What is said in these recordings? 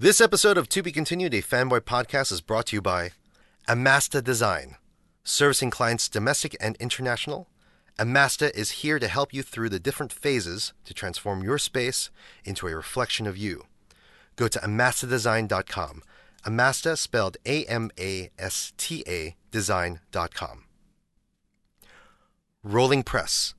This episode of To Be Continued, a fanboy podcast, is brought to you by Amasta Design, servicing clients domestic and international. Amasta is here to help you through the different phases to transform your space into a reflection of you. Go to amastadesign.com. Amasta spelled A M A S T A design.com. Rolling Press,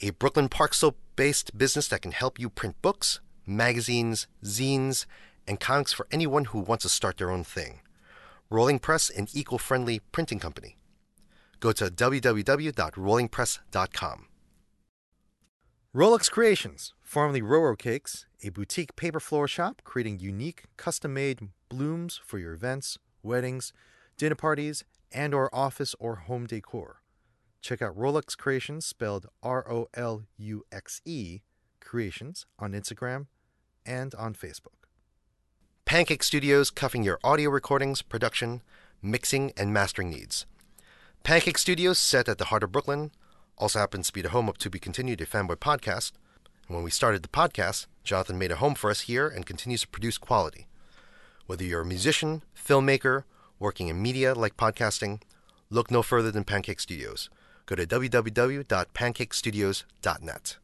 a Brooklyn Park Slope based business that can help you print books, magazines, zines, and comics for anyone who wants to start their own thing. Rolling Press, an eco friendly printing company. Go to www.rollingpress.com. Roluxe Creations, formerly Roro Cakes, a boutique paper floor shop creating unique, custom-made blooms for your events, weddings, dinner parties, and or office or home decor. Check out Roluxe Creations, spelled R-O-L-U-X-E, Creations, on Instagram and on Facebook. Pancake Studios covering your audio recordings, production, mixing, and mastering needs. Pancake Studios, set at the heart of Brooklyn, also happens to be the home of To Be Continued, a fanboy podcast. And when we started the podcast, Jonathan made a home for us here and continues to produce quality. Whether you're a musician, filmmaker, working in media like podcasting, look no further than Pancake Studios. Go to www.pancakestudios.net.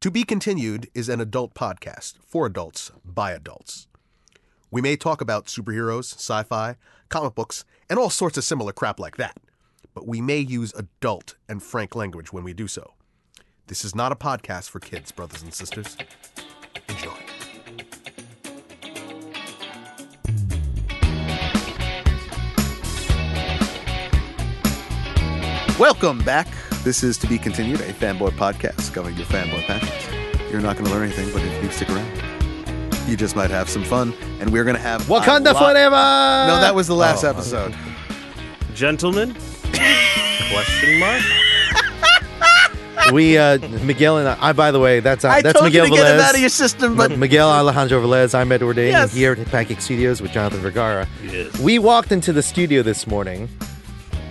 To Be Continued is an adult podcast for adults by adults. We may talk about superheroes, sci fi, comic books, and all sorts of similar crap like that, but we may use adult and frank language when we do so. This is not a podcast for kids, brothers and sisters. Enjoy. Welcome back. This is To Be Continued, a fanboy podcast covering your fanboy passions. You're not going to learn anything, but if you stick around, you just might have some fun. And we're going to have a Wakanda lot- forever! No, that was the last Oh, episode. Gentlemen? Question mark? we, uh, Miguel and I, by the way, that's, uh, I that's told Miguel you to get Velez. it out of your system, but Miguel Alejandro Velez. I'm Edward Ng Yes. here at Pancake Studios with Jonathan Vergara. Yes. We walked into the studio this morning,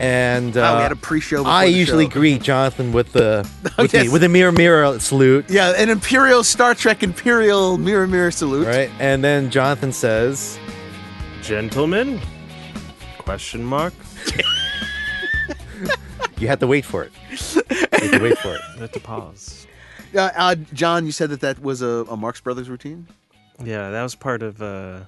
and uh, Oh, we had a pre-show. I usually show. greet Jonathan with the Oh, with, yes. the with the mirror mirror salute, Yeah, an Imperial Star Trek Imperial mirror mirror salute. right? And then Jonathan says, Gentlemen? Question mark? "You had to wait for it. You had to wait for it." I have to pause. Uh, uh, John, you said that that was a, a Marx Brothers routine. Yeah, that was part of, uh...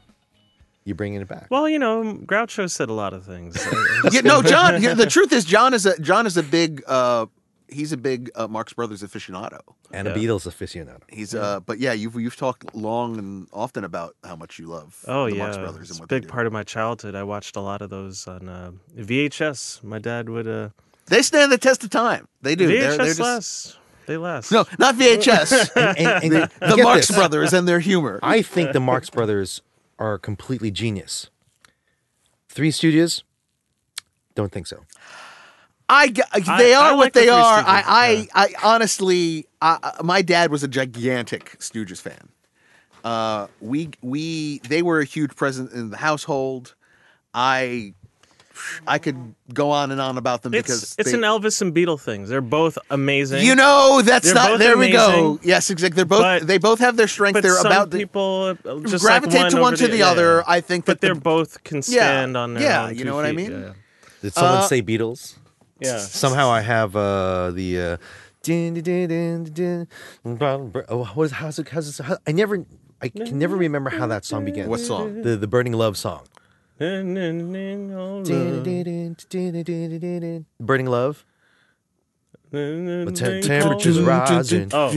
You bringing it back? Well, you know, Groucho said a lot of things. I- I'm Yeah, no, John. yeah, the truth is, John is a John is a big. Uh, he's a big uh, Marx Brothers aficionado. and a Beatles aficionado. He's uh, but yeah, you've you've talked long and often about how much you love Oh the yeah, Marx Brothers it's and a big they do. part of my childhood. I watched a lot of those on uh, VHS. My dad would uh, They stand the test of time. They do. VHS They're, they're just, last. They last. No, not VHS. And, and- and the get Marx this. Brothers and their humor. I think the Marx Brothers are completely genius. Three Stooges, don't think so. I, g- I- they are I what like they Three are. I, I, I honestly, I, I- my dad was a gigantic Stooges fan. Uh, we, we, they were a huge presence in the household. I, I could go on and on about them because It's it's they- an Elvis and Beatle thing. They're both amazing. You know, that's They're not. both There we go. Yes, exactly. They're both. but- they both have their strength. but They're some about the, people uh, just gravitate like to one to the yeah, other. yeah. I think but that they're the- both can stand on their yeah, own you know what I mean? Yeah, Did someone Uh, say Beatles? yeah. Somehow I have uh, the. Uh, din, din, din, oh, what is, how's it, how's it, how, I never, I can never remember how that song begins. What song? The the Burning Love song. Burning Love. Din, din, But te- temperatures rising. Oh.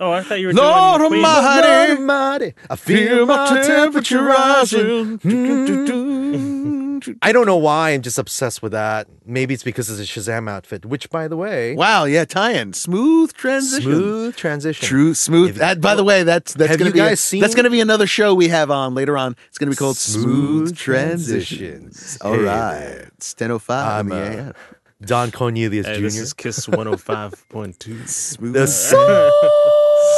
Oh, I thought you were Lord doing Queen. Almighty. Lord Almighty, I feel my temperature rising. I don't know why I'm just obsessed with that. Maybe it's because it's a Shazam outfit, which, by the way, Wow, yeah, tie-in, smooth transition, smooth transition. true, smooth. If- that, by the way, that's that's Have gonna you be a- seen- that's gonna be another show we have on later on. It's gonna be called Smooth, Smooth Transitions. Transitions. All Hey right, there. it's ten oh five. I'm, uh, Don Cornelius Hey, Jr. this is Kiss 105.2. smooth, the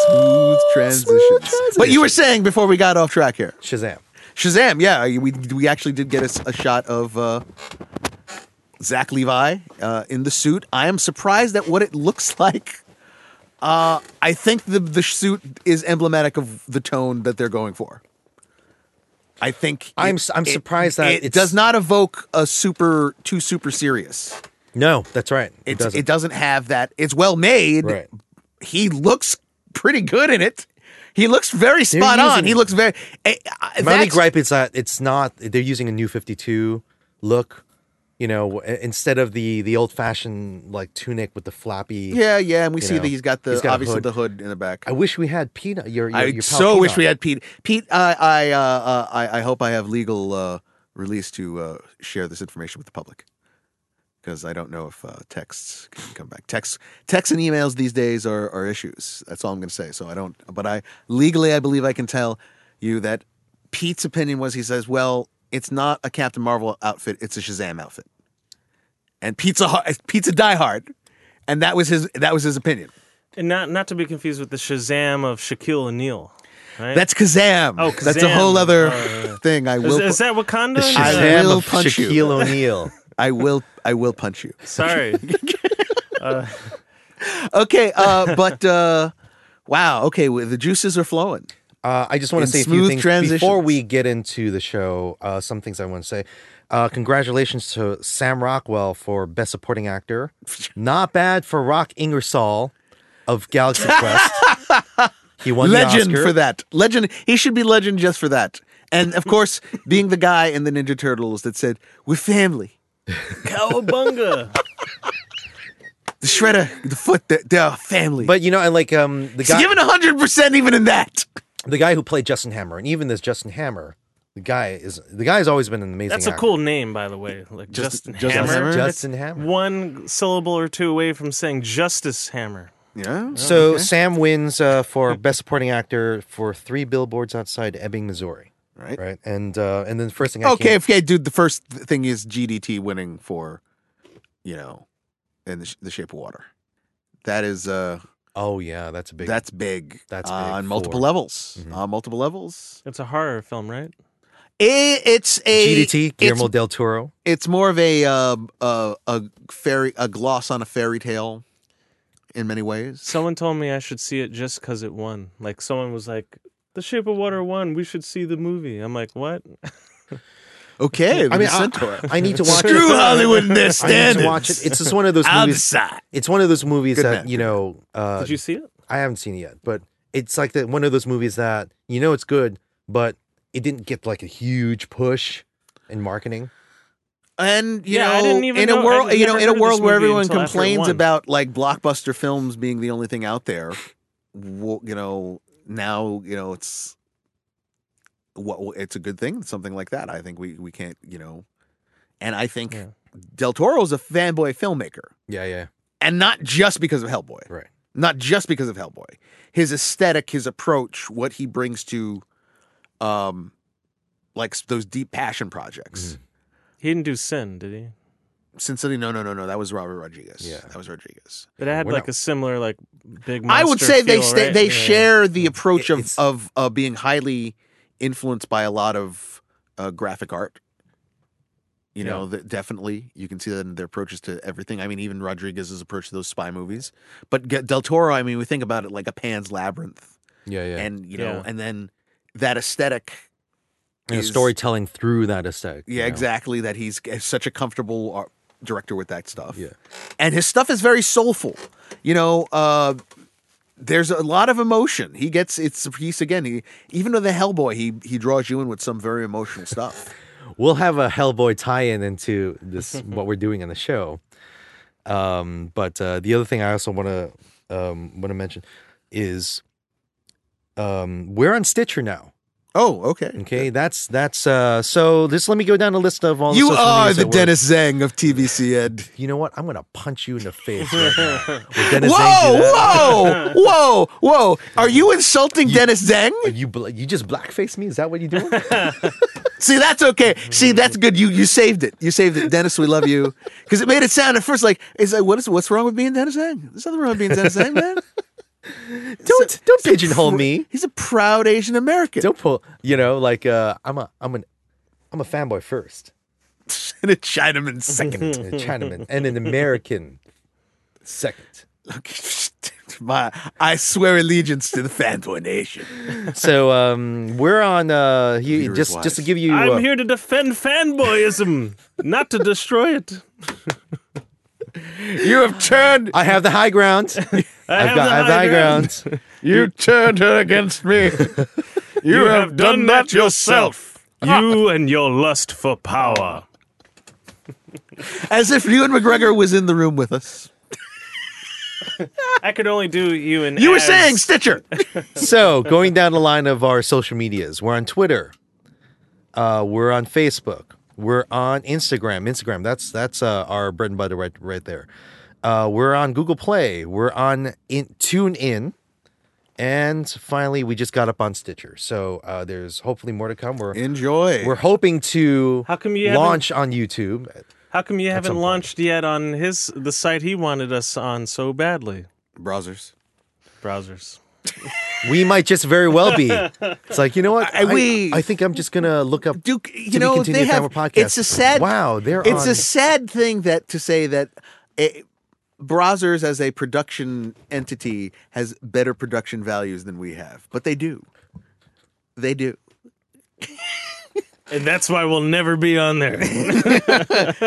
smooth transitions. But you were saying before we got off track here, Shazam. Shazam. Yeah, we we actually did get a shot of uh, Zach Levi uh, in the suit. I am surprised at what it looks like Uh, I think the the suit is emblematic of the tone that they're going for. I think I'm it- I'm it- surprised that it does not evoke a super too super serious. No, that's right. It doesn't. it doesn't have that. It's well made. Right. He looks pretty good in it. He looks very spot on. He looks very. eh, uh, My only gripe is that it's not. They're using a new 52 look. You know, instead of the the old fashioned like tunic with the flappy. Yeah, yeah, and we see know, that he's got the he's got obviously hood. the hood in the back. I wish we had Peanut. Your, your, I your pal so wish we had Pete. Pete, I I uh, uh, I, I hope I have legal uh, release to uh, share this information with the public because I don't know if uh, texts can come back. Texts, texts, and emails these days are, are issues. That's all I'm going to say. So I don't. But I legally, I believe I can tell you that Pete's opinion was he says, well, it's not a Captain Marvel outfit; it's a Shazam outfit. And Pete's a har- Pete's a diehard, and that was his that was his opinion. And not not to be confused with the Shazam of Shaquille O'Neal. Right? That's Kazam. Oh, That's a whole other yeah. thing. I is, will. is that Wakanda? The I Shazam will of punch you. Shaquille O'Neal. I will. I will punch you. Sorry. Okay, uh, but uh, wow. Okay, well, the juices are flowing. Uh, I just want to say a few smooth things before we get into the show. Uh, some things I want to say. Uh, congratulations to Sam Rockwell for Best Supporting Actor. Not bad for Rock Ingersoll of Galaxy Quest. He won legend the Oscar. for that. Legend. He should be legend just for that. And of course, being the guy in the Ninja Turtles that said, "We're family." Cowabunga. The Shredder, the Foot, they're, they're family. But you know, and like um, the he's guy, given hundred percent even in that. the guy who played Justin Hammer, and even this Justin Hammer, the guy is the guy has always been an amazing. That's a actor. cool name, by the way. Like Justin, Justin Hammer. Hammer? Justin Hammer. One syllable or two away from saying Justice Hammer. Yeah. So okay. Sam wins uh, for Best Supporting Actor for Three Billboards Outside Ebbing, Missouri. Right. Right, and uh, and then the first thing I Okay, came- okay, dude. The first thing is GDT winning for, you know, in the, the Shape of Water. That is uh oh yeah, that's a big. that's big. That's uh, big on multiple for- levels. Mhm. On multiple levels. It's a horror film, right? It, it's a GDT Guillermo It's, del Toro. it's more of a uh, uh, a fairy a gloss on a fairy tale, in many ways. Someone told me I should see it just because it won. Like someone was like, "The Shape of Water won. We should see the movie." I'm like, "What?" Okay, I mean, I, Centaur. I need to watch Screw it. Hollywood and their I need to watch it. It's just one of those movies. decide. It's one of those movies Good that man. you know. Uh, Did you see it? I haven't seen it yet, but it's like the, one of those movies that you know it's good, but it didn't get like a huge push in marketing. And you Yeah, know, I didn't even in a world, you know, in a world where everyone until after it complains about like blockbuster films being the only thing out there, you know, now you know it's what it's a good thing. Something like that. I think we we can't, you know, and I think Yeah. Del Toro's a fanboy filmmaker, Yeah, yeah, and not just because of Hellboy, right. not just because of Hellboy. His aesthetic, his approach, what he brings to, um, like those deep passion projects. Mhm. He didn't do Sin, did he? Sin City, no, no, no, no. That was Robert Rodriguez. Yeah. that was Rodriguez. But it had We're like not- a similar, like big. I would monster say they feel, stay, right? they Yeah. share the approach It- of it's- of uh, being highly influenced by a lot of uh, graphic art. You know, Yeah. that definitely you can see that in their approaches to everything. I mean, even Rodriguez's approach to those spy movies. But G- Del Toro, I mean, we think about it like a Pan's Labyrinth, Yeah, yeah. And, and you know, Yeah. and then that aesthetic. is- storytelling through that aesthetic. you Yeah, know? exactly. That he's such a comfortable art director with that stuff. Yeah. and his stuff is very soulful. You know, uh, there's a lot of emotion. He gets it's a piece again. He even with the Hellboy, he he draws you in with some very emotional stuff. We'll have a Hellboy tie-in into this what we're doing on the show. Um, but uh, the other thing I also want to um, want to mention is um, we're on Stitcher now. Oh, okay. Okay, that's that's uh, so. Just let me go down the list of all. The You are the Dennis Zhang of TVC Ed. You know what? I'm gonna punch you in the face. Right now. Dennis Whoa, that? whoa, whoa, whoa! Are you insulting Dennis Zhang? Are you bla- you just blackface me? Is that what you're doing? See, that's okay. See, that's good. You you saved it. You saved it, Dennis. We love you because it made it sound at first like it's like what is what's wrong with being Dennis Zhang? There's nothing wrong with being Dennis Zhang, man. Don't don't pigeonhole me. He's a proud Asian American. Don't pull. You know, like uh, I'm a I'm an I'm a fanboy first, and a Chinaman second. a Chinaman, and an American second. Okay, My, I swear allegiance to the fanboy nation. So um, we're on. Uh, he, Leader is just just to give you. I'm uh, here to defend fanboyism, not to destroy it. You have turned. I have the high ground. I've I have got the I have the high ground. You turned her against me. You, have done that yourself. You and your lust for power. As if Ewan McGregor was in the room with us. I could only do you and You were saying Stitcher. So going down the line of our social medias, we're on Twitter. Uh, we're on Facebook. We're on Instagram. Instagram. That's that's uh, our bread and butter right right there. Uh, we're on Google Play. We're on in, Tune In. And finally, we just got up on Stitcher. So uh, there's hopefully more to come. We're Enjoy. we're hoping to How come you launch on YouTube. How come you haven't some point. launched yet on his the site he wanted us on so badly? browsers. Browsers. We might just very well be. It's like you know what? I- we- I think I'm just gonna look up. Duke, you be know continued they have. Family Podcast. It's a sad. Wow, they're It's on- a sad thing that to say that. eh, Brazzers as a production entity has better production values than we have, but they do. They do. And that's why we'll never be on there.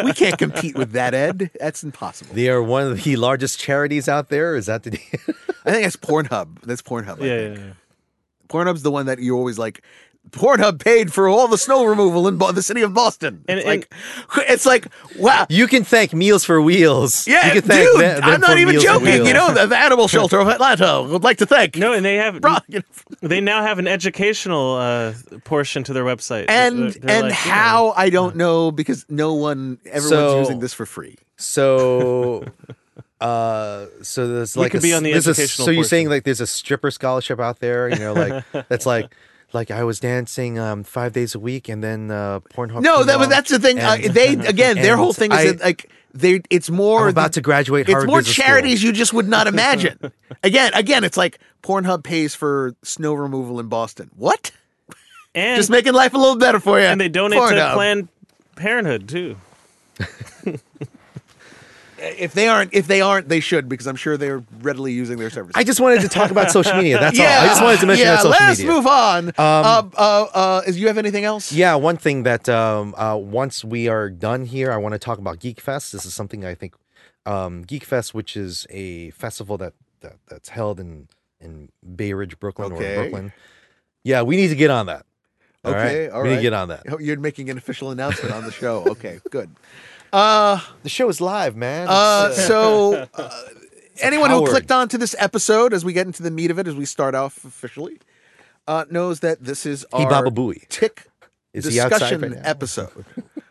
We can't compete with that, Ed. That's impossible. They are one of the largest charities out there. Is that the? I think that's Pornhub. That's Pornhub. I yeah, think. yeah, yeah. Pornhub's the one that you're always like. Pornhub paid for all the snow removal in Bo- the city of Boston. And- it's like, it's like, wow. you can thank Meals for Wheels. Yeah, you can dude, them- them I'm not even Meals joking. You know, the, the animal shelter of Atlanta would like to thank. No, and they have Bro, you know, they now have an educational uh, portion to their website. and They're- they're and like, you know, how I don't know because no one everyone's So- using this for free. So, uh, so there's We like could a, be on the there's a- educational so you're saying like there's a stripper scholarship out there? You know, like that's like. Like I was dancing um, five days a week, and then uh, Pornhub. No, that, but that's the thing. Uh, they again, their whole thing is I- that like they. It's more. I'm about the- to graduate It's more Business School. charities you just would not imagine. again, again, it's like Pornhub pays for snow removal in Boston. What? and just making life a little better for you. and they donate Pornhub. to Planned Parenthood too. If they aren't, if they aren't, they should because I'm sure they're readily using their services. I just wanted to talk about social media. That's all. I just wanted to mention yeah, that social media. let's move on. uh, uh, uh, is you have anything else? Yeah, one thing that um, uh, once we are done here, I want to talk about Geek Fest. This is something I think um, Geek Fest, which is a festival that, that that's held in in Bay Ridge, Brooklyn, Okay. or Brooklyn. Yeah, we need to get on that. All right? Okay, all we need to get on that. Oh, You're making an official announcement on the show. Okay, good. Uh, The show is live, man. uh, uh, so uh, anyone who Howard. clicked onto this episode, as we get into the meat of it, as we start off officially, uh, knows that this is He our Baba Booey. tick Is he outside discussion right now? episode,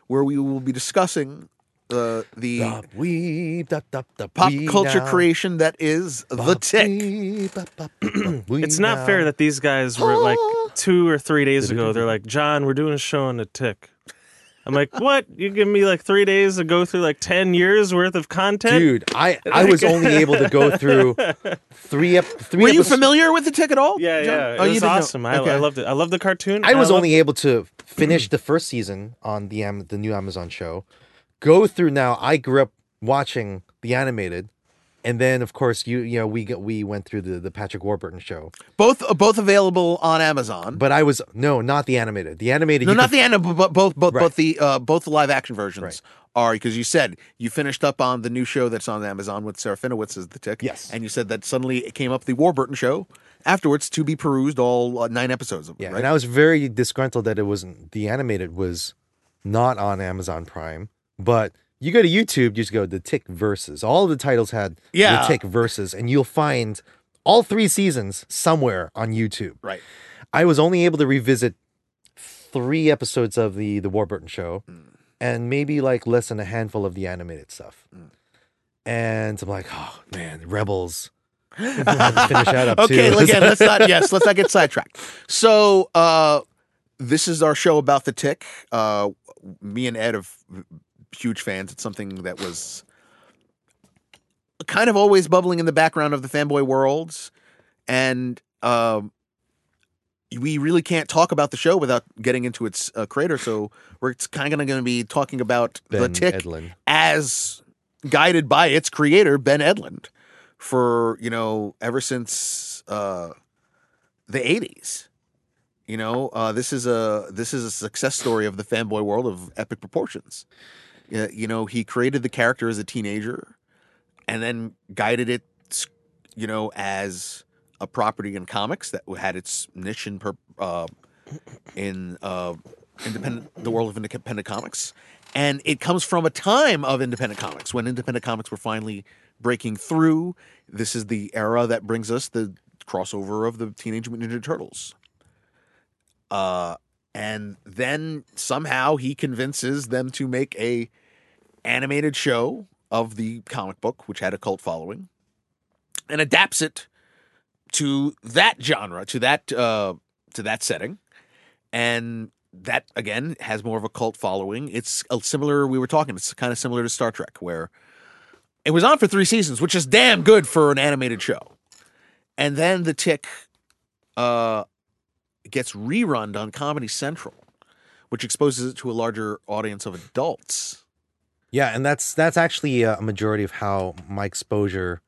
where we will be discussing uh, the Bop, weep, dop, dop, dop, pop wee culture now. creation that is the Bop, tick. weep, bop, bop, bop, wee It's not now. fair that these guys were like two or three days ago. They're like, John, we're doing a show on the tick. I'm like, what? You give me like three days to go through like ten years worth of content, Dude, I, I was only able to go through three ep- three Were you episodes- familiar with the tick at all? Yeah, John? yeah, oh, it Oh, you was didn't awesome. I, Okay. I loved it. I loved the cartoon. I was loved- only able to finish the first season on the Am- the new Amazon show. Go through now. I grew up watching the animated, and then of course you you know we get, we went through the the Patrick Warburton show. both uh, both available on Amazon. But I was no, not the animated. The animated. no, not could- the end, but both both Right. both the uh, both the live action versions Right. are because you said you finished up on the new show that's on Amazon with Serafinowicz as the tick. Yes. and you said that suddenly it came up the Warburton show afterwards to be perused all uh, nine episodes of it. Yeah, right? and I was very disgruntled that it wasn't the animated was not on Amazon Prime, but. You go to YouTube, you just go the Tick versus. All of the titles had Yeah. the Tick versus, and you'll find all three seasons somewhere on YouTube. right. I was only able to revisit three episodes of the the Warburton show, Hmm. and maybe like less than a handful of the animated stuff. And I'm like, oh man, Rebels. To finish that up Okay, too. again, let's not yes, let's not get sidetracked. So uh this is our show about the tick. Uh me and Ed are huge fans. It's something that was kind of always bubbling in the background of the fanboy worlds. And um we really can't talk about the show without getting into its uh, creator. So we're kind of going to be talking about the Ben tick Edlund. as guided by its creator, Ben Edlund, for you know ever since uh, the '80s. You know, uh, this is a this is a success story of the fanboy world of epic proportions. Uh, you know, he created the character as a teenager, and then guided it, you know, as a property in comics that had its niche in uh, in uh, independent the world of independent comics, and it comes from a time of independent comics when independent comics were finally breaking through. This is the era that brings us the crossover of the Teenage Mutant Ninja Turtles. Uh, and then somehow he convinces them to make a animated show of the comic book, which had a cult following, and adapts it to that genre, to that uh, to that setting, and that again has more of a cult following. It's a similar. We were talking. It's kind of similar to Star Trek, where it was on for three seasons, which is damn good for an animated show. And then the Tick uh, gets rerun on Comedy Central, which exposes it to a larger audience of adults. Yeah, and that's that's actually a majority of how my exposure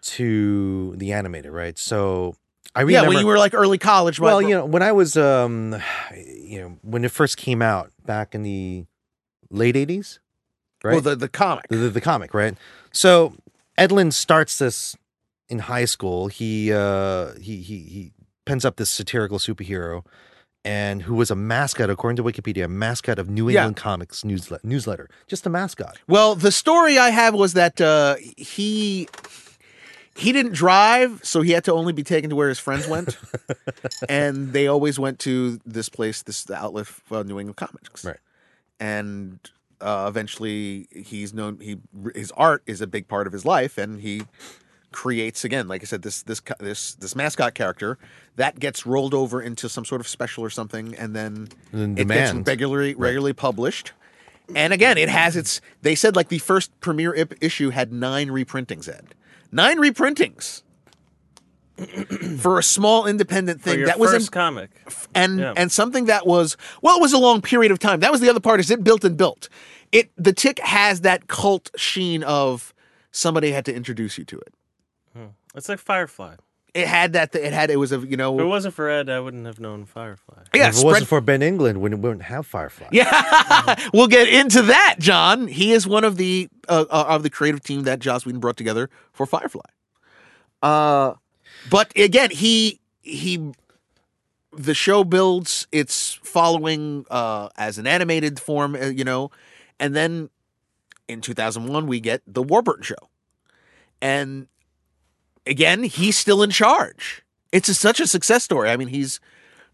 to the animated, right? So I remember, yeah, when you were like early college. Well, you know, when I was, um, you know, when it first came out back in the late '80s, right? Well, the the comic, the, the, comic, right? So Edlund starts this in high school. He uh, he he he pens up this satirical superhero, and who was a mascot, according to Wikipedia, a mascot of New England yeah. Comics newsletter, newsletter, just a mascot. Well, the story I have was that uh, he he didn't drive, so he had to only be taken to where his friends went, and they always went to this place, this outlet, for New England Comics, right? And uh, eventually, he's known. He his art is a big part of his life, and he creates again, like I said, this this this this mascot character that gets rolled over into some sort of special or something, and then and it gets regularly regularly right. published. And again, it has its. They said like the first premiere issue had nine reprintings. Ed, nine reprintings for a small independent thing that was in, comic and yeah. and something that was well it was a long period of time that was the other part is it built and built it the tick has that cult sheen of somebody had to introduce you to it. It's like firefly. It had that it had it was a you know if it wasn't for ed i wouldn't have known firefly. Yeah if it spread, wasn't for ben edlund we wouldn't have firefly. Yeah. We'll get into that john. He is one of the uh, uh, of the creative team that joss whedon brought together for firefly. Uh but again, he he the show builds its following uh, as an animated form, uh, you know, and then in 2001 we get the Warburton show, and again he's still in charge. It's a, such a success story. I mean, he's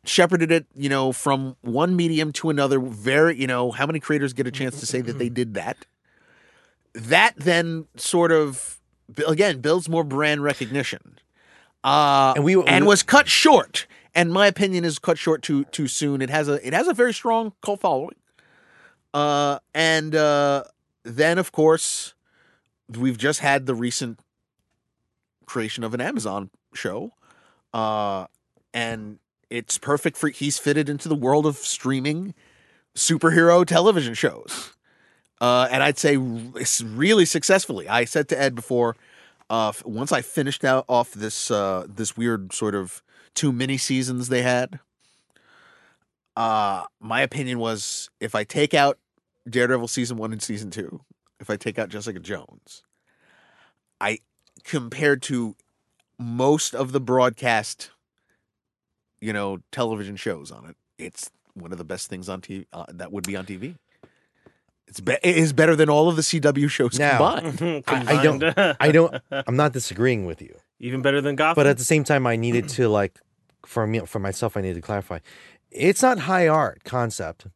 shepherded it, you know, from one medium to another. Very, you know, how many creators get a chance to say that they did that? That then sort of again builds more brand recognition. Uh, and we and was cut short. And my opinion is cut short too too soon. It has a it has a very strong cult following. Uh, and uh, then of course we've just had the recent creation of an Amazon show. Uh, and it's perfect for he's fitted into the world of streaming superhero television shows. Uh, and I'd say it's really successfully. I said to Ed before, uh, once I finished out off this uh, this weird sort of two mini seasons they had, uh, my opinion was if I take out Daredevil season one and season two, if I take out Jessica Jones, I compared to most of the broadcast, you know, television shows on it, it's one of the best things on TV uh, that would be on TV. It's be- it is better than all of the CW shows now, combined. I, I, don't. I don't. I'm not disagreeing with you. Even better than Gotham. But at the same time, I needed to like, for me, for myself, I needed to clarify. It's not high art concept,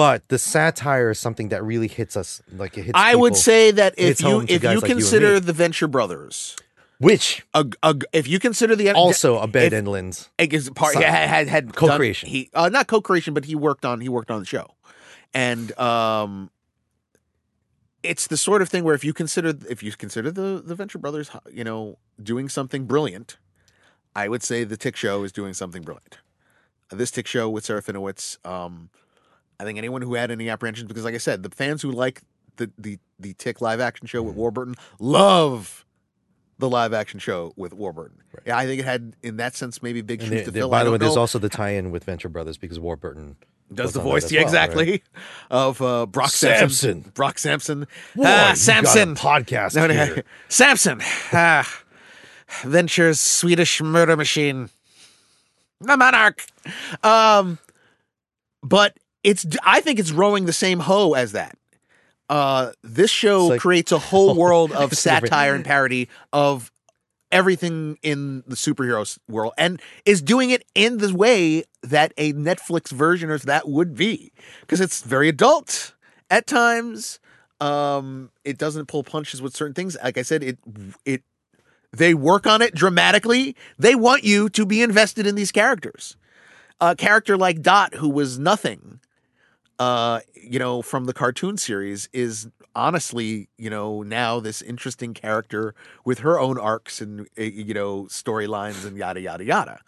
but the satire is something that really hits us. Like it hits. I people, would say that if you if you consider you the Venture Brothers, which a, a, if you consider the also a Ben Edlund's part had had, had co-creation. Done, he uh, not co-creation, but he worked on he worked on the show, and um it's the sort of thing where if you consider if you consider the the Venture Brothers, you know, doing something brilliant, I would say the Tick Show is doing something brilliant. This Tick Show with Serafinowicz, um, I think anyone who had any apprehensions, because like I said, the fans who like the the the Tick live action show with Warburton love the live action show with Warburton. Yeah, I think it had in that sense maybe big shoes to fill. by the way, there's also the tie-in with Venture Brothers because Warburton does the voice yeah, well, right? exactly of uh, Brock Sampson. Samson. Brock Sampson. Boy, ah, you got a Samson. podcast No, no, here. Samson. Ah, Venture's Swedish murder machine. The Monarch. Um, but it's. I think it's rowing the same hoe as that. Uh, this show like- creates a whole world of satire and parody of everything in the superhero world and is doing it in the way that a Netflix version of that would be because it's very adult at times. Um, it doesn't pull punches with certain things. Like I said, it it they work on it dramatically. They want you to be invested in these characters. A character like Dot, who was nothing, uh, you know, from the cartoon series, is honestly, you know, now this interesting character with her own arcs and uh, you know storylines and yada yada yada.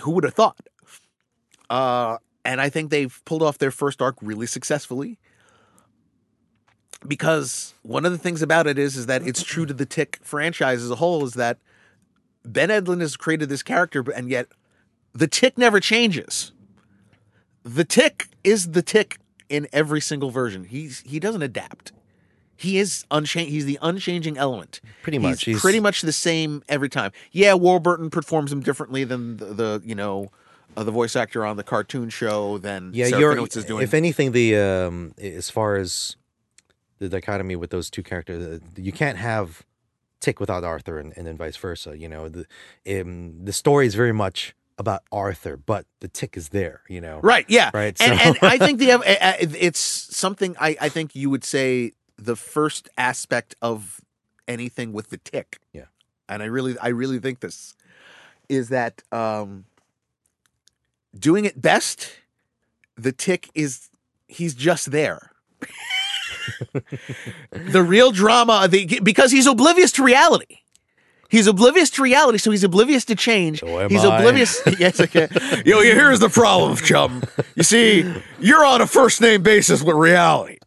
Who would have thought? Uh, and I think they've pulled off their first arc really successfully because one of the things about it is is that it's true to the Tick franchise as a whole is that Ben Edlund has created this character, and yet the Tick never changes. The Tick is the Tick in every single version. He's he doesn't adapt. He is unchanged. He's the unchanging element. Pretty much. He's, He's- pretty much the same every time. Yeah, Warburton performs him differently than the, the you know uh, the voice actor on the cartoon show than Yeah, Sarah you're. Is doing. If anything, the um, as far as the dichotomy with those two characters, uh, you can't have Tick without Arthur, and, and then vice versa. You know, the um, the story is very much about Arthur, but the Tick is there. You know, Right. Yeah. Right, And, so- and I think the it's something I, I think you would say the first aspect of anything with the tick. Yeah. And I really I really think this is that um doing it best, the tick is he's just there. the real drama the, because he's oblivious to reality. He's oblivious to reality, so he's oblivious to change. So am he's I. oblivious. yes, okay. Yo, here's the problem, chum. You see, you're on a first name basis with reality,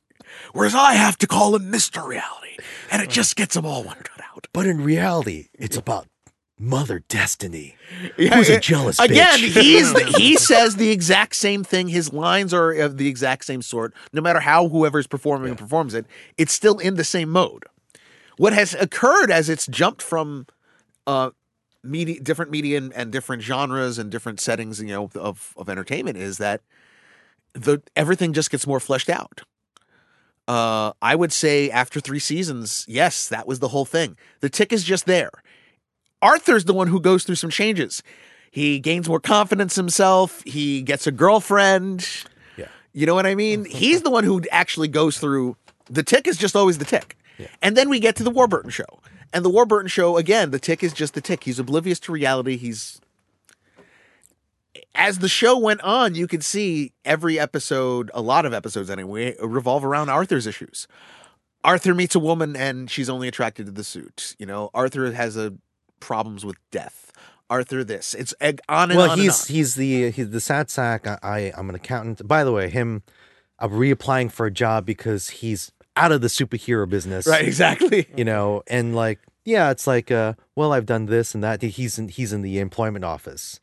whereas I have to call him Mister Reality, and it just gets them all one cut out. but in reality, it's about Mother Destiny. Yeah, Who's a yeah. jealous Again, bitch. he's the, he says the exact same thing. His lines are of the exact same sort. No matter how whoever's performing performs it, it's still in the same mode. What has occurred as it's jumped from uh, media, different media and, and different genres and different settings, you know, of of entertainment is that the everything just gets more fleshed out. Uh, I would say after three seasons, yes, that was the whole thing. The tick is just there. Arthur's the one who goes through some changes. He gains more confidence himself. He gets a girlfriend. Yeah. You know what I mean? He's the one who actually goes through. The tick is just always the tick. Yeah. And then we get to the Warburton show. And the Warburton show, again, the tick is just the tick. He's oblivious to reality. He's. As the show went on, you could see every episode, a lot of episodes anyway, revolve around Arthur's issues. Arthur meets a woman and she's only attracted to the suit. You know, Arthur has a problems with death. Arthur, this it's egg on and well, on he's and on. he's the he's the sad sack. I, I I'm an accountant. By the way, him, I'm reapplying for a job because he's out of the superhero business. right, exactly. You know, and like yeah, it's like uh, well, I've done this and that. He's in he's in the employment office.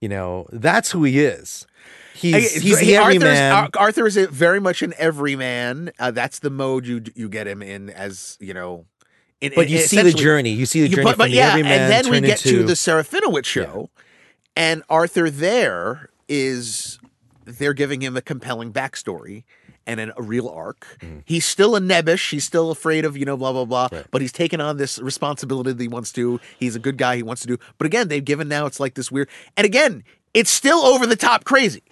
You know, that's who he is. He's he's he- the everyman. Arthur is very much an everyman. Uh, that's the mode you you get him in as you know. In, but in- you see the journey. You see the journey but, from but the yeah, everyman and then we get into, to the Serafinowicz show, and Arthur there is they're giving him a compelling backstory and an, a real arc. Mm. He's still a nebbish. He's still afraid of you know blah blah blah. Right. But he's taken on this responsibility that he wants to. He's a good guy. He wants to do. But again, they've given now it's like this weird. And again, it's still over the top crazy.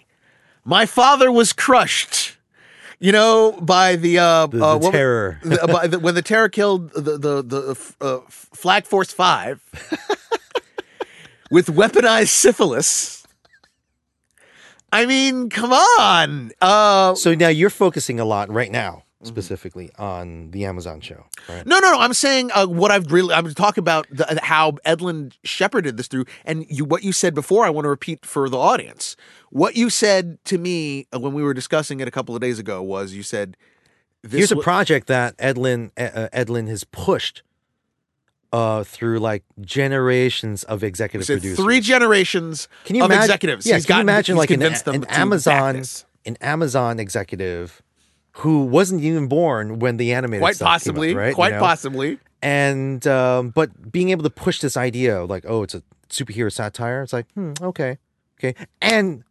My father was crushed. You know, by the uh, the, uh, the what- terror. the, by the, when the terror killed the the the uh, Flag Force Five with weaponized syphilis. I mean, come on. Uh, So now you're focusing a lot right now, Mm-hmm. specifically on the Amazon show, right? no, no, no. I'm saying uh, what I've really. I'm talking about the, how Edlund shepherded this through, and you what you said before. I want to repeat for the audience. What you said to me uh, when we were discussing it a couple of days ago was you said, this Here's a wa- project that Edlund uh, Edlund has pushed uh, through like generations of executive So producers. three generations Can you of imagine, executives. Yeah, He's can you gotten- imagine he's like an, them an Amazon, an Amazon executive who wasn't even born when the animated Quite stuff came out, possibly, right? You quite know? possibly. and um, but being able to push this idea of like, oh, it's a superhero satire. It's like, hmm, okay, okay, and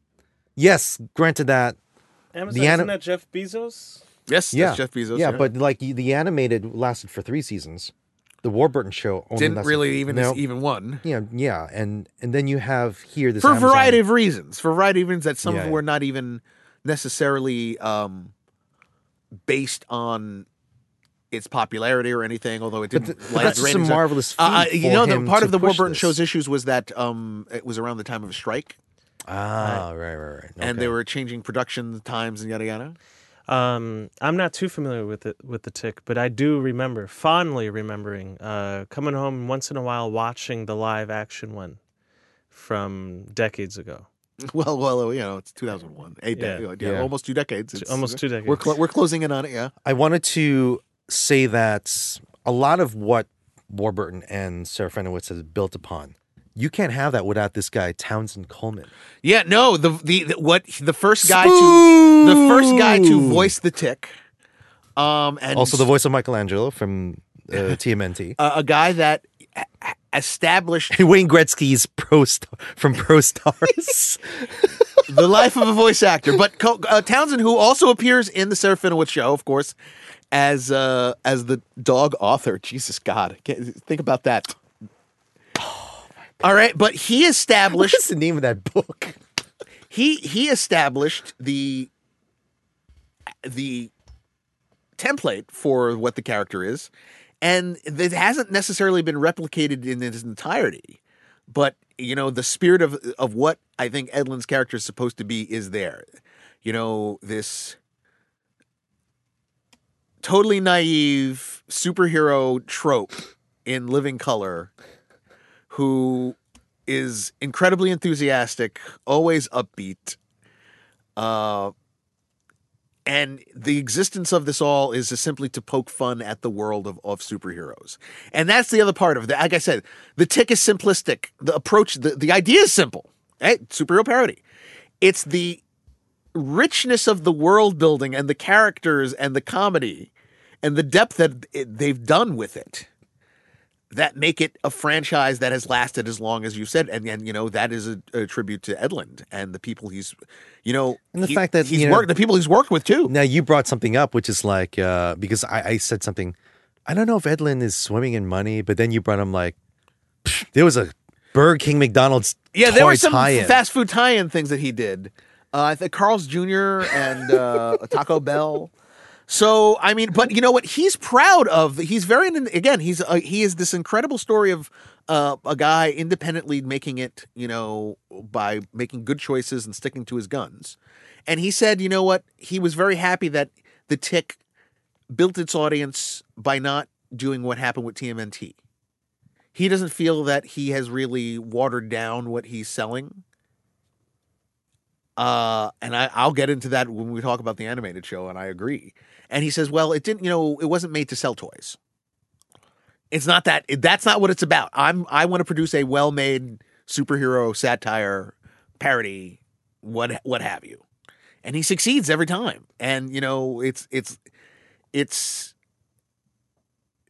yes, granted that, Amazon, The isn't that Jeff Bezos? Yes, yeah, that's Jeff Bezos. yeah, but like the animated lasted for three seasons. The Warburton show only didn't really even no, even one. yeah, yeah, and and then you have here this for a Amazon- variety of reasons. For a variety of reasons that some Yeah, of yeah. were not even necessarily um, based on its popularity or anything. Although it didn't. th- light that's its just a marvelous Uh, uh, you know, the part of the Warburton this. show's issues was that um, it was around the time of a strike, Ah, right, right, right. and Okay. they were changing production times and yada yada. Um, I'm not too familiar with it with the tick, but I do remember fondly remembering uh, coming home once in a while watching the live action one from decades ago. Well, well, you know, it's 2001, eight Yeah. de- yeah, Yeah. almost two decades. It's- almost two decades. We're clo- we're closing in on it. Yeah. I wanted to say that a lot of what Warburton and Serafinowicz has built upon, you can't have that without this guy Townsend Coleman. Yeah, no, the, the the what the first guy to the first guy to voice the tick, um, and Also, the voice of Michelangelo from uh, TMNT. a, a guy that established Wayne Gretzky's pro star from Pro Stars. the life of a voice actor. But Co- uh, Townsend, who also appears in the Serafinowicz show, of course, as uh, as the dog author. Jesus God, think about that. All right, but he established What's the name of that book? he he established the the template for what the character is and it hasn't necessarily been replicated in its entirety but you know the spirit of of what i think edlund's character is supposed to be is there you know this totally naive superhero trope in living color who is incredibly enthusiastic, always upbeat. Uh, and the existence of this all is simply to poke fun at the world of, of superheroes. And that's the other part of it. Like I said, the tick is simplistic. The approach, the, the idea is simple. Right? Superhero parody. It's the richness of the world building and the characters and the comedy and the depth that it, they've done with it that make it a franchise that has lasted as long as you said, and and you know that is a, a tribute to Edlund and the people he's, you know, And the he- fact that, he's you know- worked, the people he's worked with too. Now you brought something up, which is like uh, because I, I said something. I don't know if Edlund is swimming in money, but then you brought him like there was a Burger King, McDonald's. Yeah, there were some tie-in. fast food tie-in things that he did. Uh, I think Carl's Jr. and uh, Taco Bell. So I mean, but you know what? He's proud of. He's very again. He's uh, he is this incredible story of uh, a guy independently making it. You know, by making good choices and sticking to his guns. And he said, you know what? He was very happy that the Tick built its audience by not doing what happened with TMNT. He doesn't feel that he has really watered down what he's selling. Uh, and I, I'll get into that when we talk about the animated show, and I agree. And he says, well, it didn't, you know, it wasn't made to sell toys. It's not that. That's not what it's about. I'm. I want to produce a well-made superhero satire parody, what what have you, and he succeeds every time. And you know, it's it's it's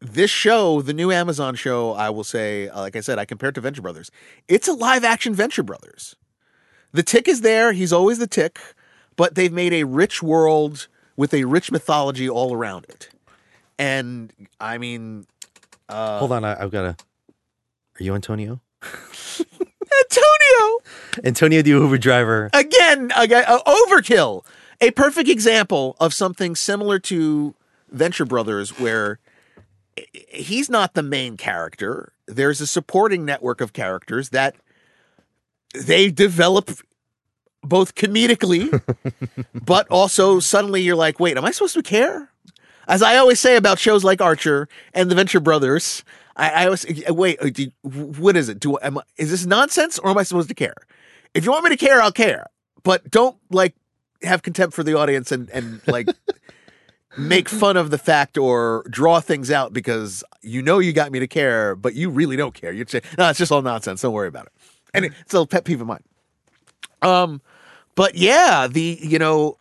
this show, the new Amazon show. I will say, uh, like I said, I compared to Venture Brothers. It's a live-action Venture Brothers. The Tick is there. He's always the Tick, but they've made a rich world with a rich mythology all around it. And I mean, uh, Hold on, I, I've got a. Are you Antonio? Antonio Antonio, the Uber driver. again, again uh, overkill. A perfect example of something similar to Venture Brothers, where he's not the main character. There's a supporting network of characters that they develop both comedically, but also suddenly you're like, wait, am I supposed to care? As I always say about shows like Archer and the Venture Brothers, I, I always wait. uh, do- What is it? Do am I, is this nonsense or am I supposed to care? If you want me to care, I'll care, but don't like have contempt for the audience and and like make fun of the fact or draw things out because you know you got me to care, but you really don't care. You'd say, no, it's just all nonsense. Don't worry about it. And it's a pet peeve of mine. Um, but yeah, the you know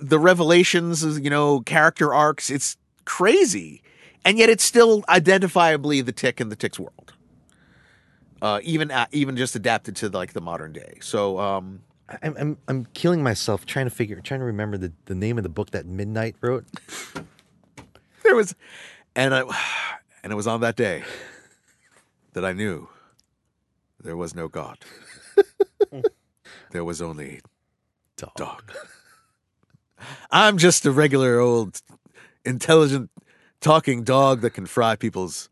the revelations, you know, character arcs, it's crazy, and yet it's still identifiably the tick in the tick's world. Uh, even uh, even just adapted to like the modern day. So um, I'm, I'm I'm killing myself trying to figure, trying to remember the, the name of the book that Midnight wrote. there was, and I, and it was on that day that I knew there was no God. there was only Dog. dog. I'm just a regular old, intelligent, talking dog that can fry people's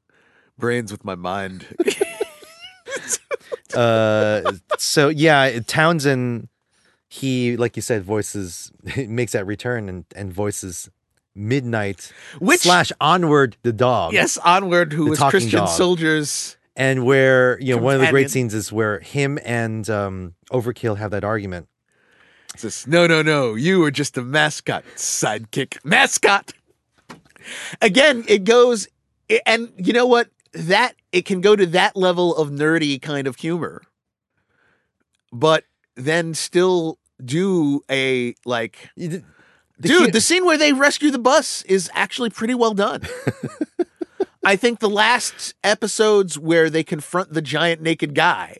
brains with my mind. Uh, so yeah, Townsend, he like you said, voices makes that return and and voices Midnight Which- slash Onward the dog. yes, onward, who was Christian dog. soldiers. And where you know one of the great Companion. scenes is where him and um, Overkill have that argument. Says, no, no, no, you are just a mascot, sidekick, mascot. Again, it goes, and you know what? That it can go to that level of nerdy kind of humor, but then still do a like, You did- the dude, hu- the scene where they rescue the bus is actually pretty well done. I think the last episodes where they confront the giant naked guy,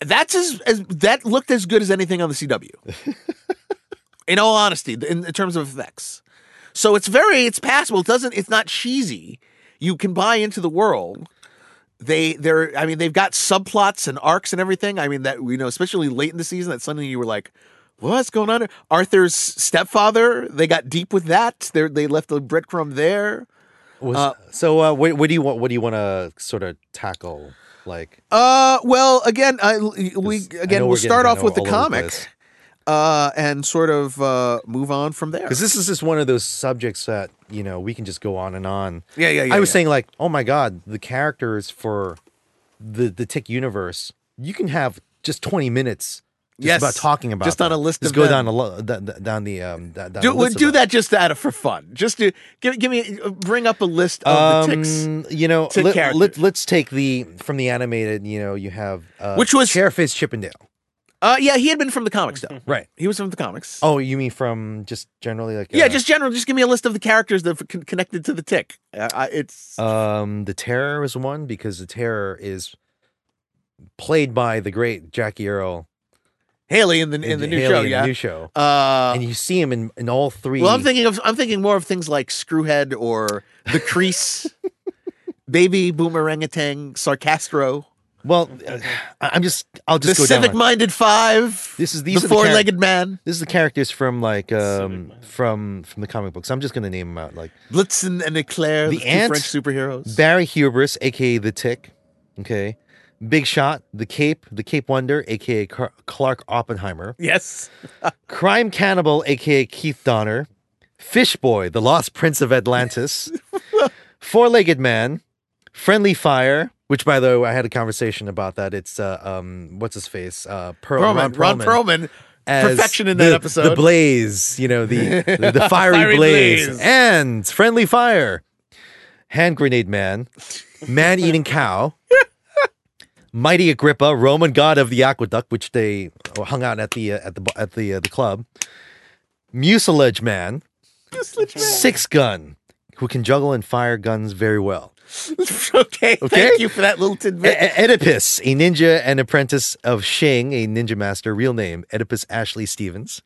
that's as, as that looked as good as anything on the CW. in all honesty, in, in terms of effects. So it's very it's passable. It doesn't it's not cheesy. You can buy into the world. They they're I mean they've got subplots and arcs and everything. I mean that you know especially late in the season that suddenly you were like what's going on? Arthur's stepfather, they got deep with that. They they left a breadcrumb there. Was- uh, so uh, what, what do you want? What do you want to sort of tackle? Like Uh, well, again, I, we again we'll start off with the all over comic, uh, and sort of uh move on from there. because this is just one of those subjects that you know we can just go on and on. yeah, yeah, yeah. I was yeah. saying like, oh my god, the characters for the the Tick universe, you can have just twenty minutes. Just Yes, about talking about just on them. a list Just of go them. down a lo- down the um down do the do that just out of for fun. Just to give give me bring up a list of the ticks. Um, you know, tick let, let, let's take the from the animated. You know, you have uh, Which was- Chairface Chippendale, Uh, yeah, he had been from the comics though. right? He was from the comics. Oh, you mean from just generally like yeah, uh, just general. Just give me a list of the characters that are con- connected to the tick. Uh, I, it's um the Terror is one because the Terror is played by the great Jackie Earle Haley in the in the new Haley show. in the Yeah. new show, uh, and you see him in in all three. well, I'm thinking of I'm thinking more of things like Screwhead or the Crease, Baby Boomerangatang, Sarcastro, Well, uh, I- I'm just I'll the just go down. Civic Minded Five. This is- these the are the char- four legged man, This is the characters from like um from from the comic books. I'm just gonna name them out like Blitzen and Eclair, The the, two Ant, French superheroes. Barry Hubris, aka the Tick. Okay. Big Shot, the Cape, the Cape Wonder, aka Car- Clark Oppenheimer. yes. Crime Cannibal, aka Keith Donner. Fish Boy, the Lost Prince of Atlantis. Four Legged Man. Friendly Fire, which by the way, I had a conversation about that. It's uh um what's his face? Uh Pearl, Perlman, Ron Perlman. as perfection in that the- episode. The blaze, you know, the the, the fiery, Fiery blaze. blaze. and friendly fire. Hand grenade man, man eating cow, mighty Agrippa, Roman god of the aqueduct, which they hung out at the uh, at the at the uh, the club. Mucilage man, six gun, who can juggle and fire guns very well. okay, Okay. Thank you for that little tidbit. E- Oedipus, a ninja and apprentice of Shing, a ninja master, real name Oedipus Ashley Stevens.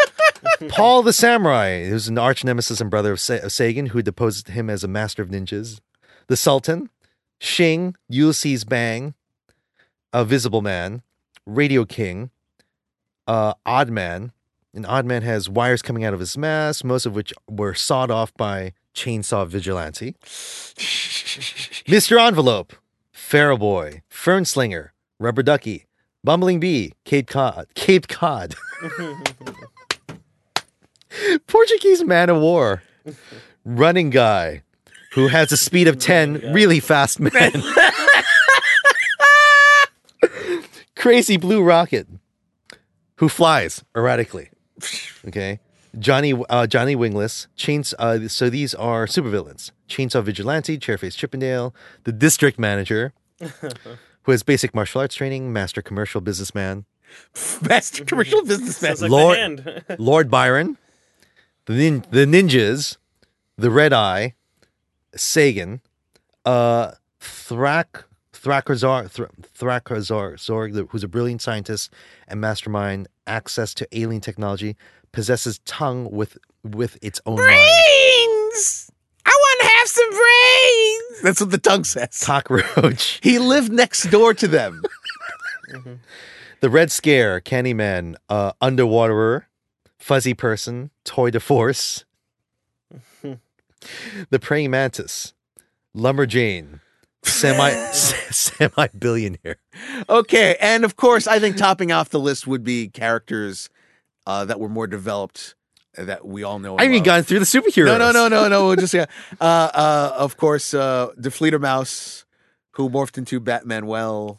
Paul the Samurai, who's an arch nemesis and brother of, Sa- of Sagan, who deposed him as a master of ninjas. The Sultan, Shing, Ulysses Bang, a Visible Man, Radio King, uh, Odd Man. An Odd Man has wires coming out of his mask, most of which were sawed off by Chainsaw Vigilante. Mr. Envelope, Pharaoh Boy, Fern Slinger, Rubber Ducky, Bumbling Bee, Cape Cod, Cape Cod, Portuguese Man of War, Running Guy, who has a speed of 10, really fast man. Crazy Blue Rocket, who flies erratically. Okay. Johnny uh, Johnny Wingless. Chains. Uh, so these are supervillains: Chainsaw Vigilante, Chairface Chippendale, the District Manager, who has basic martial arts training, master commercial businessman, Master commercial businessman. Like Lord- the hand. Lord Byron, the nin- the ninjas, the Red Eye, Sagan, uh, Thrak Thrakazar Thr- Thrakazar Zorg, who's a brilliant scientist and mastermind, access to alien technology, possesses tongue with with its own mind. brains. I want to have some brains. That's what the tongue says. Cockroach, He lived next door to them. the Red Scare, Candyman, uh, Underwaterer, Fuzzy Person, Toy de Force, the Praying Mantis, Lumberjane, semi semi billionaire. okay, and of course, I think topping off the list would be characters uh, that were more developed uh, that we all know. I haven't gone through the superheroes. No, no, no, no, no. We'll just yeah. Uh, uh, of course, uh, Die Fledermaus, who morphed into Batmanuel,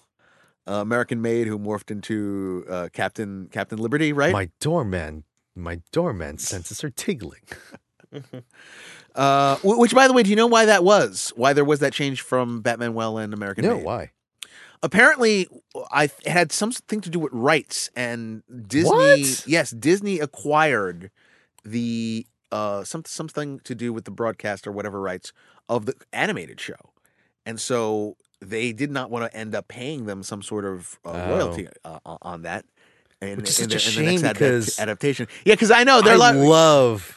uh, American Maid, who morphed into uh, Captain Captain Liberty. Right. My doorman, my doorman senses are tingling. Uh, which, by the way, do you know why that was? Why there was that change from Batmanuel and American No, why? Apparently, I it had something to do with rights and Disney. What? Yes, Disney acquired the uh some something to do with the broadcast or whatever rights of the animated show, and so they did not want to end up paying them some sort of uh, Oh. royalty uh, on that. And Which is in such a the, next shame because- adaptation, yeah, because I know they're I like love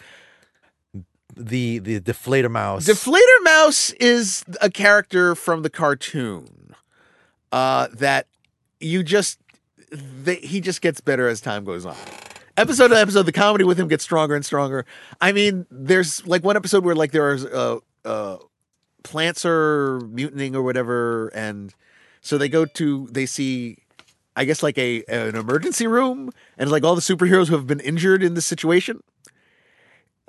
the the Die Fledermaus. Die Fledermaus is a character from the cartoon uh, that you just they, he just gets better as time goes on. Episode to episode, the comedy with him gets stronger and stronger. I mean, there's like one episode where like there's uh, uh, plants are mutating or whatever, and so they go to they see. I guess like a an emergency room, and like all the superheroes who have been injured in this situation,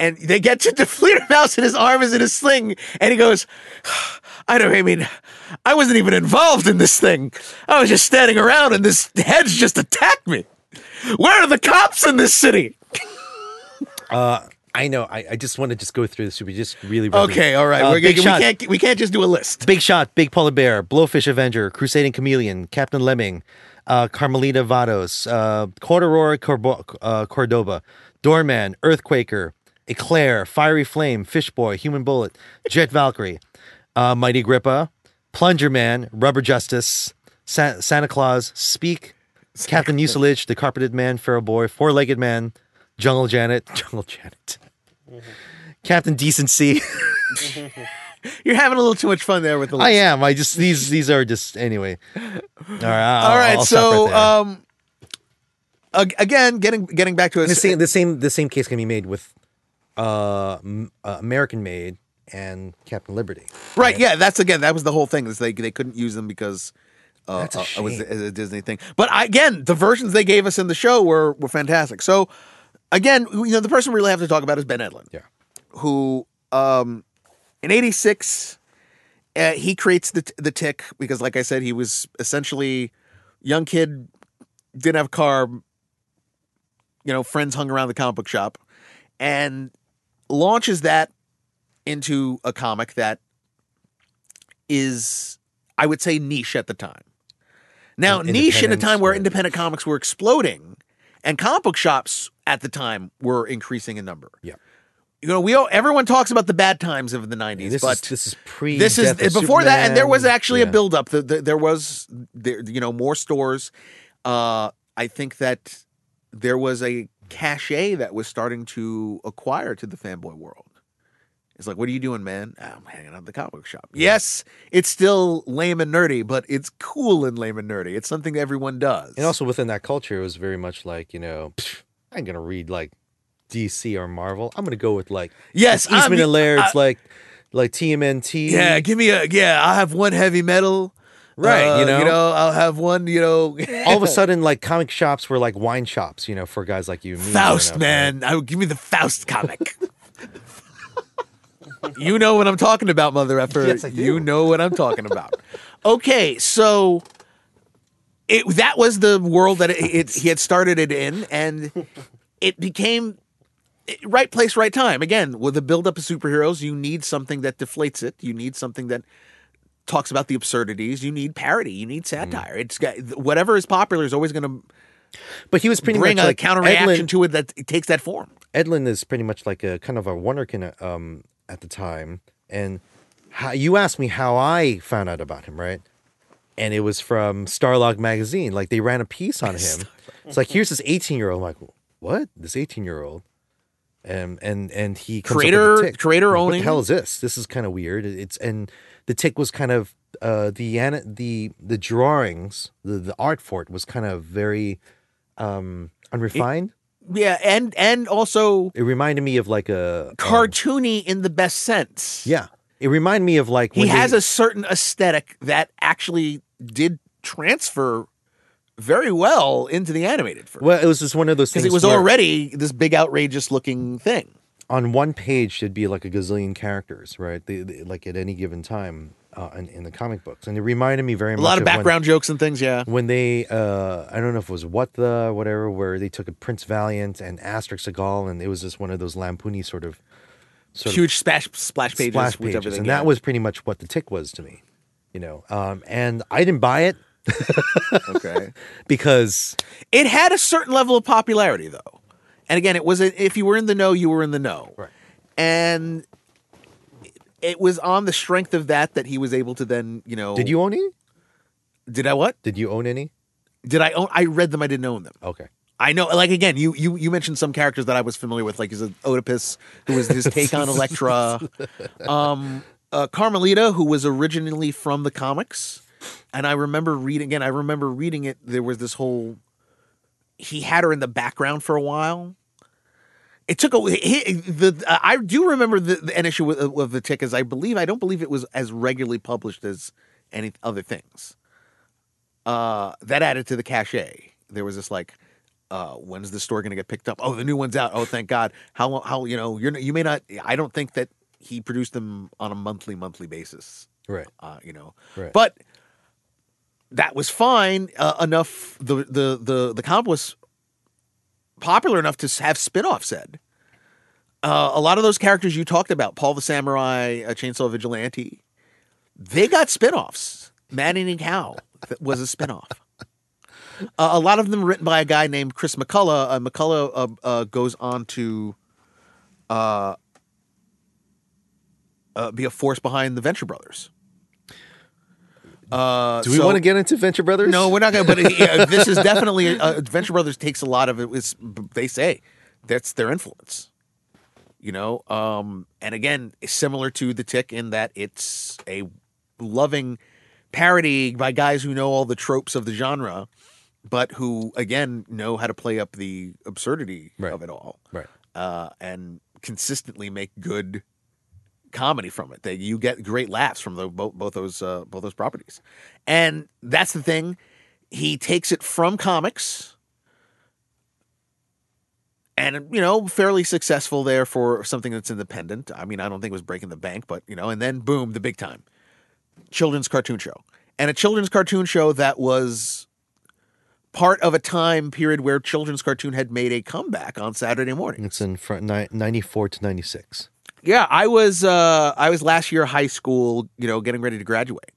and they get to Die Fledermaus and his arm is in a sling, and he goes, I don't I mean, I wasn't even involved in this thing. I was just standing around and this head's just attacked me. Where are the cops in this city? Uh, I know. I, I just want to just go through this. We Just really. really Okay, all right. Uh, We're we can't we can't just do a list. Big Shot, Big Polar Bear, Blowfish Avenger, Crusading Chameleon, Captain Lemming, uh, Carmelita Vados, uh, Corduroy Corbo- uh, Cordoba, Doorman, Earthquaker, Eclair, Fiery Flame, Fishboy, Human Bullet, Jet Valkyrie, uh, Mighty Grippa, Plunger Man, Rubber Justice, Sa- Santa Claus, Speak, Captain Mucilage, The Carpeted Man, Feral Boy, Four Legged Man, Jungle Janet, Jungle Janet, Captain Decency. You're having a little too much fun there with the list. I am. I just these these are just anyway. All right. All right, so right um, again, getting getting back to And the us. same the same the same case can be made with uh, uh American Maid and Captain Liberty. Right. Yeah. That's again. That was the whole thing. Is they they couldn't use them because uh, That's a uh, it was a, a Disney thing. But I, again, the versions they gave us in the show were were fantastic. So again, you know, the person we really have to talk about is Ben Edlund. Yeah. Who um, in '86 uh, he creates the the tick because, like I said, he was essentially young kid, didn't have a car. You know, friends hung around the comic book shop, and launches that into a comic that is, I would say, niche at the time. Now, niche in a time where independent comics were exploding, and comic book shops at the time were increasing in number. Yeah. You know, we all, everyone talks about the bad times of the '90s, This but is this is pre. this is before that, and there was actually Yeah. a buildup. The, the, there was, there, you know, more stores. Uh, I think that there was a cachet that was starting to acquire to the fanboy world. It's like, what are you doing, man? "Ah, I'm hanging out at the comic book shop. Yes, it's still lame and nerdy, but it's cool and lame and nerdy. It's something everyone does. And also within that culture, it was very much like you know, I ain't gonna read like DC or Marvel. I'm gonna go with like yes, Eastman I'm- and Laird's I- like like TMNT. yeah, give me a yeah. I have one heavy metal. Right, Uh, you know? you know, I'll have one. You know, All of a sudden, like comic shops were like wine shops, you know, for guys like you. and me, Faust, man. I would give me the Faust comic. you know what I'm talking about, mother effer. Yes, I do. You know what I'm talking about. okay, so it that was the world that it, it, he had started it in, and it became right place, right time. Again, with the build up of superheroes, you need something that deflates it. You need something that talks about the absurdities. You need parody. You need Mm-hmm. satire. It's got whatever is popular is always going to But he was pretty bring much a like counter reaction to it that it takes that form. Edlund is pretty much like a kind of a wonderkin um, at the time. And how, you asked me how I found out about him, right? And it was from Starlog magazine. Like they ran a piece on him. It's like here's this 18 year old. I'm like, what? This 18 year old. And and and he comes up with Creator- creator Like, What the hell is this? This is kind of weird. It's and the tick was kind of uh, the the the drawings, the the art for it was kind of very um, unrefined. Yeah, and and also It reminded me of like a um, cartoony in the best sense. yeah, it reminded me of like he has they- a certain aesthetic that actually did transfer very well into the animated version. well, it was just one of those things. it was where already this big outrageous looking thing. On one page. There'd be like a gazillion characters, right? They, they- like at any given time uh, in, in the comic books, and it reminded me very A much a lot of when- background jokes and things. Yeah, when they uh I don't know if it was what the whatever where they took a Prince Valiant and Asterix Segal and it was just one of those lampoony sort of sort huge splash splash of pages, splash pages and yeah. that was pretty much what the tick was to me you know um and I didn't buy it okay. because it had a certain level of popularity though, and again, it was a, if you were in the know, you were in the know, Right. And it was on the strength of that that he was able to then, you know. did you own any Did I what? did you own any Did I own? I read them. I didn't own them. okay I know, like again, you you you mentioned some characters that I was familiar with, like his Oedipus, who was his take on Elektra, um, uh, Carmelita, who was originally from the comics, and I remember reading again. I remember reading it. There was this whole. He had her in the background for a while. It took a he, the. Uh, I do remember the, the an issue with, of the tick, as I believe I don't believe it was as regularly published as any other things. Uh, that added to the cachet. There was this like uh, when's the store going to get picked up? Oh, the new one's out. Oh, thank God. How? How you know? You're you may not. I don't think that he produced them on a monthly monthly basis. right Uh, you know, Right. but that was fine uh, enough. The the the the comp was popular enough to have spin-off said. Uh, a lot of those characters you talked about, Paul the Samurai, uh, Chainsaw Vigilante, they got spin-offs. Man Eating Cow was a spin-off. Uh, a lot of them written by a guy named Chris McCulloch. Uh, McCulloch uh, uh, goes on to be a force behind the Venture Brothers. Uh, do we so- want to get into Venture Brothers No, we're not going. to But uh, this is definitely uh, Venture Brothers takes a lot of it. Is they say that's their influence. You know, um, and again, similar to the Tick in that it's a loving parody by guys who know all the tropes of the genre, but who again know how to play up the absurdity Right. of it all, right uh, and consistently make good comedy from it. They you get great laughs from the, both both those uh, both those properties, and that's the thing. He takes it from comics, and you know, fairly successful there for something that's independent. I mean, I don't think it was breaking the bank, but you know, and then boom, the big time children's cartoon show, and a children's cartoon show that was part of a time period where children's cartoon had made a comeback on Saturday morning. it's in front ni- 94 to 96 Yeah, I was uh I was last year high school, you know, getting ready to graduate.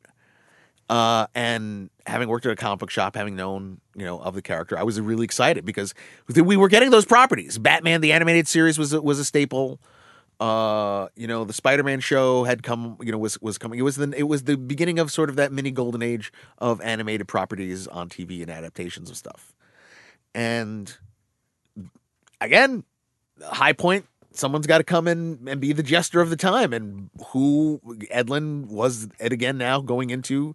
Uh and having worked at a comic book shop, having known, you know, of the character, I was really excited because we were getting those properties. Batman the animated series was was a staple. Uh, you know, the Spider-Man show had come, you know, was was coming. It was the it was the beginning of sort of that mini golden age of animated properties on TV and adaptations of stuff. And again, high point someone's got to come in and be the jester of the time and who edlund was it again now going into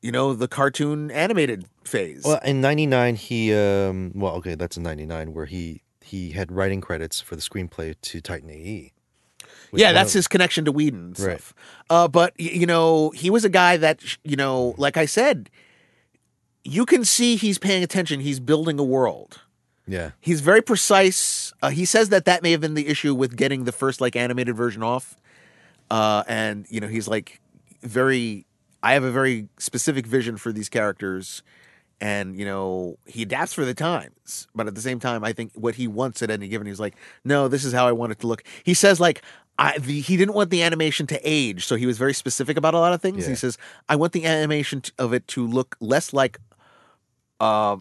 you know the cartoon animated phase Well, in '99, he um, well, okay, that's in '99 where he he had writing credits for the screenplay to Titan AE. yeah that's of- his connection to Whedon and Right. stuff uh, but you know he was a guy that you know like i said you can see he's paying attention he's building a world Yeah, He's very precise. Uh, he says that that may have been the issue with getting the first like animated version off. Uh, and you know, he's like very. I have a very specific vision for these characters, and you know he adapts for the times but at the same time i think what he wants at any given he's like no this is how i want it to look he says like I, the, he didn't want the animation to age so he was very specific about a lot of things Yeah. he says i want the animation of it to look less like uh,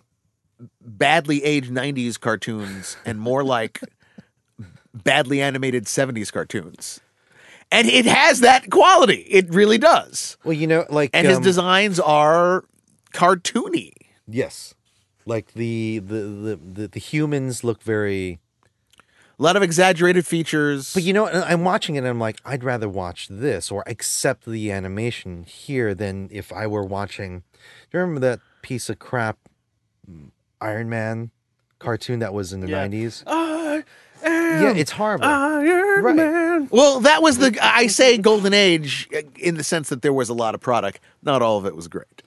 badly aged 90s cartoons and more like badly animated 70s cartoons and it has that quality it really does Well, you know, like and his um, designs are cartoony Yes, like the the, the the the humans look very. A lot of exaggerated features. But you know, I'm watching it and I'm like, I'd rather watch this or accept the animation here than if I were watching. Do you remember that piece of crap Iron Man cartoon that was in the Yeah. 90s? I Yeah, it's horrible. Iron Right. Man. well, that was the I say golden age uh, in the sense that there was a lot of product. Not all of it was great.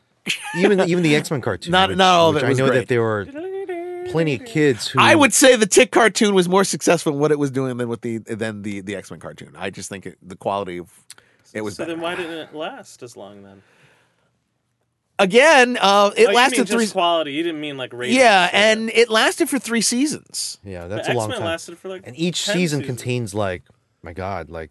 even even the X Men cartoon. Not- which- not all of which it I know great. that there were plenty of kids who I would say the Tick cartoon was more successful in what it was doing than with the than the the X Men cartoon. I just think it, the quality of it was So better. then why didn't it last as long then? Again, uh, it Oh, you lasted mean three. just quality. You didn't mean like ratings. Yeah, Okay. and it lasted for three seasons. Yeah, The that's a long time. lasted for like and each 10 season seasons. contains like, my God, like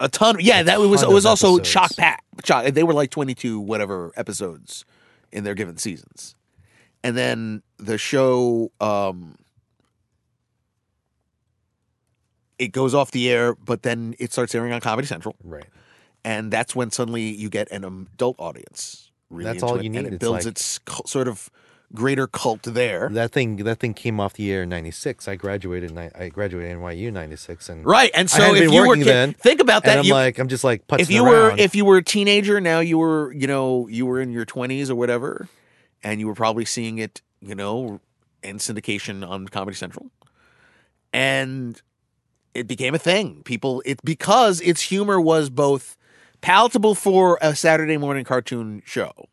A ton. Yeah, A that was it was also episodes. chock pack. Chock, they were like twenty two whatever episodes in their given seasons, and then the show um, it goes off the air, but then it starts airing on Comedy Central, right. and that's when suddenly you get an adult audience. Really That's all it, you and need. it It's builds like- its cult, sort of greater cult there. That thing that thing came off the air in '96. I graduated. in ni- I graduated NYU '96, and Right, and so if you were then, think about and that. I'm you, like, I'm just like if you around. were if you were a teenager now you were you know you were in your 20s or whatever and you were probably seeing it you know in syndication on comedy central and it became a thing people it because its humor was both palatable for a saturday morning cartoon show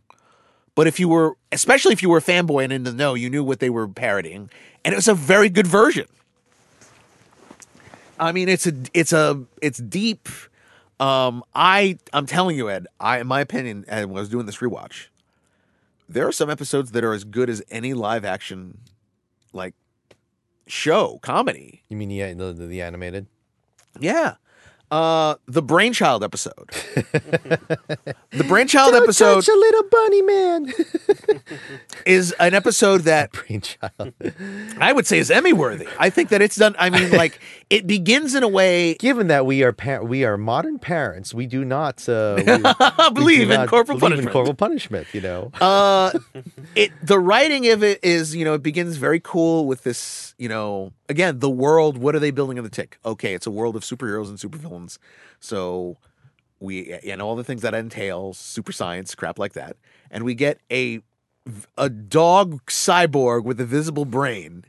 but if you were especially if you were a fanboy and in the know you knew what they were parodying and it was a very good version I mean, it's a, it's a, it's deep. Um, I, I'm telling you, Ed. I, in my opinion, and when I was doing this rewatch, there are some episodes that are as good as any live action, like, show comedy. you mean the the, the, the animated? Yeah. Uh, the Brainchild episode. the Brainchild episode a little bunny man. is an episode that Brainchild. I would say is Emmy worthy. I think that it's done. I mean, like, it begins in a way. Given that we are par- we are modern parents, we do not uh, we, we do believe in not corporal believe punishment. In corporal punishment, you know. uh it the writing of it is you know it begins very cool with this you know again the world what are they building in the tick? Okay it's a world of superheroes and supervillains. So we and all the things that entails super science crap like that. And we get a a dog cyborg with a visible brain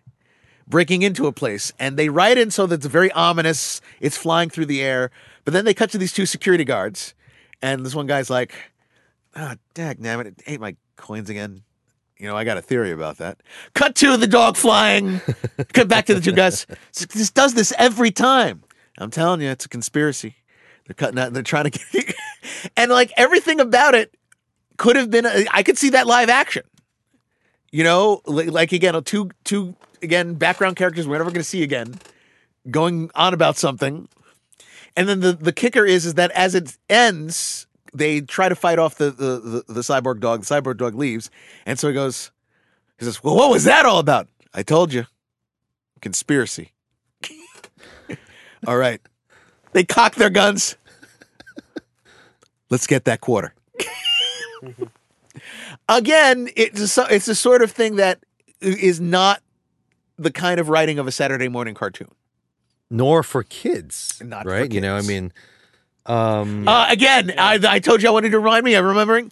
breaking into a place and they write in so that it's very ominous it's flying through the air but then they cut to these two security guards and this one guy's like ah, dag nabbit, it ate my coins again. You know, I got a theory about that. Cut to the dog flying. Cut back to the two guys. This does this every time. I'm telling you, it's a conspiracy. They're cutting out. They're trying to get, and like everything about it could have been. a- I could see that live action. You know, like, like again, two two again background characters we're never going to see again, going on about something, and then the the kicker is is that as it ends, they try to fight off the the the, the cyborg dog. The cyborg dog leaves, and so he goes, he says, "Well, what was that all about?" I told you, conspiracy. all right, they cock their guns. Let's get that quarter. Again, it's a, it's a sort of thing that is not the kind of writing of a Saturday morning cartoon. Nor for kids, Not for right? You know, I mean, um, Uh, again, I, I told you I wanted to remind me. I'm remembering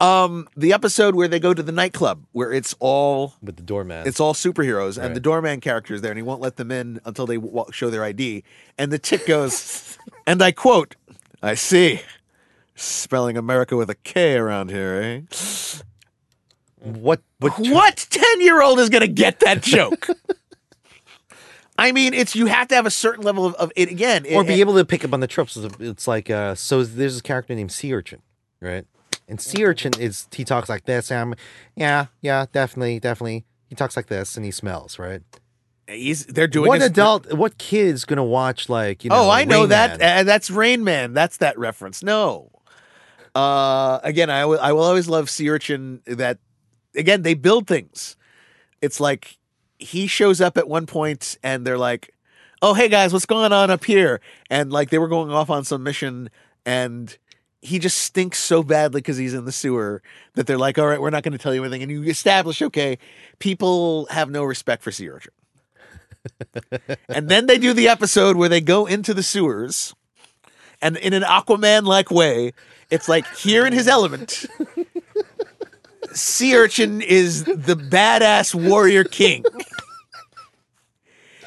um, the episode where they go to the nightclub where it's all with the doorman. it's all superheroes and Right. the doorman character is there and he won't let them in until they wa- show their ID. And the chick goes, and I quote, "I see, spelling America with a K around here, eh? what what What ten year old is gonna get that joke?" I mean, it's you have to have a certain level of, of it again, or it- be able to pick up on the tropes. It's- like uh, so. There's this character named Sea Urchin, right? And sea urchin is he talks like this. And I'm, yeah, yeah, definitely, definitely. He talks like this, and he smells right. He's they're doing What a- adult? What kid's gonna watch like you know? oh, I know Rain that. Man? Uh, that's Rain Man. That's that reference. No. Uh, again, I will. I will always love sea urchin. That again, they build things. It's like he shows up at one point, and they're like, "Oh, hey guys, what's going on up here?" And like they were going off on some mission, and he just stinks so badly because he's in the sewer that they're like, "All right, we're not going to tell you anything." And you establish, okay, people have no respect for sea urchin. and then they do the episode where they go into the sewers and in an Aquaman like way, it's like here in his element. Sea Urchin is the badass warrior king.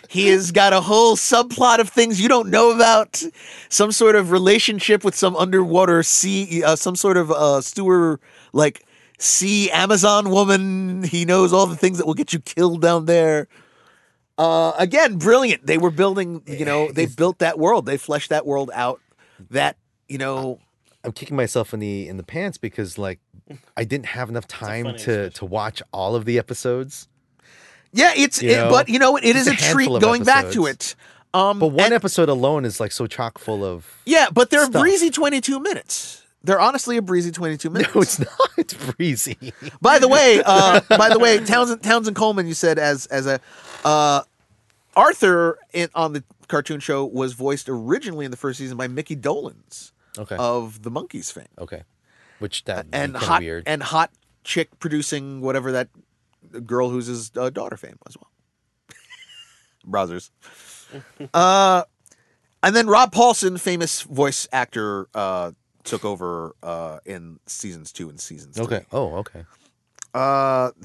He has got a whole subplot of things you don't know about, some sort of relationship with some underwater sea, uh, some sort of uh, sewer like sea Amazon woman. He knows all the things that will get you killed down there. Uh, again, brilliant. They were building, you know, they built that world. They fleshed that world out. That you know, I'm kicking myself in the in the pants because like I didn't have enough time to expression. to watch all of the episodes. yeah, it's. You it- know, but you know? It is a, a treat handful of going back to it. Um, But one and- episode alone is like so chock full of. yeah, but they're stuff. breezy twenty-two minutes. They're honestly a breezy twenty-two minutes. No, it's not. It's breezy. By the way, uh, by the way, Townsend Townsend Coleman, you said as as a uh, Arthur in, on the cartoon show was voiced originally in the first season by Micky Dolenz Okay. of the Monkees fame, okay. Which that and hot weird. and hot chick producing whatever that girl who's his uh, daughter fame as well. Browsers. uh, and then Rob Paulsen, famous voice actor, uh, took over uh, in seasons two and seasons three. okay. Oh, okay. Uh,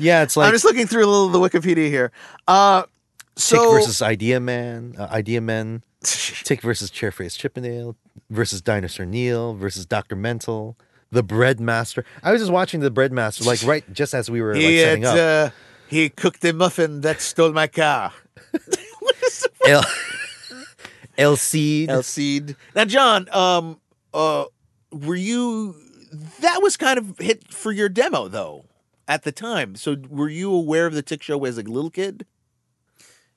Yeah, it's like I'm just looking through a little of the Wikipedia here. Uh, Tick versus Idea Man, uh, Idea Men, Tick versus Chairface Chippendale versus Dinosaur Neil versus Doctor Mental, the Bread Master. I was just watching the Bread Master, like right just as we were like he setting had, up. uh, he cooked a muffin that stole my car. El, El Cid. El Cid. Now, John, um, uh, were you? That was kind of hit for your demo though at the time. So, were you aware of the Tick Show as a little kid?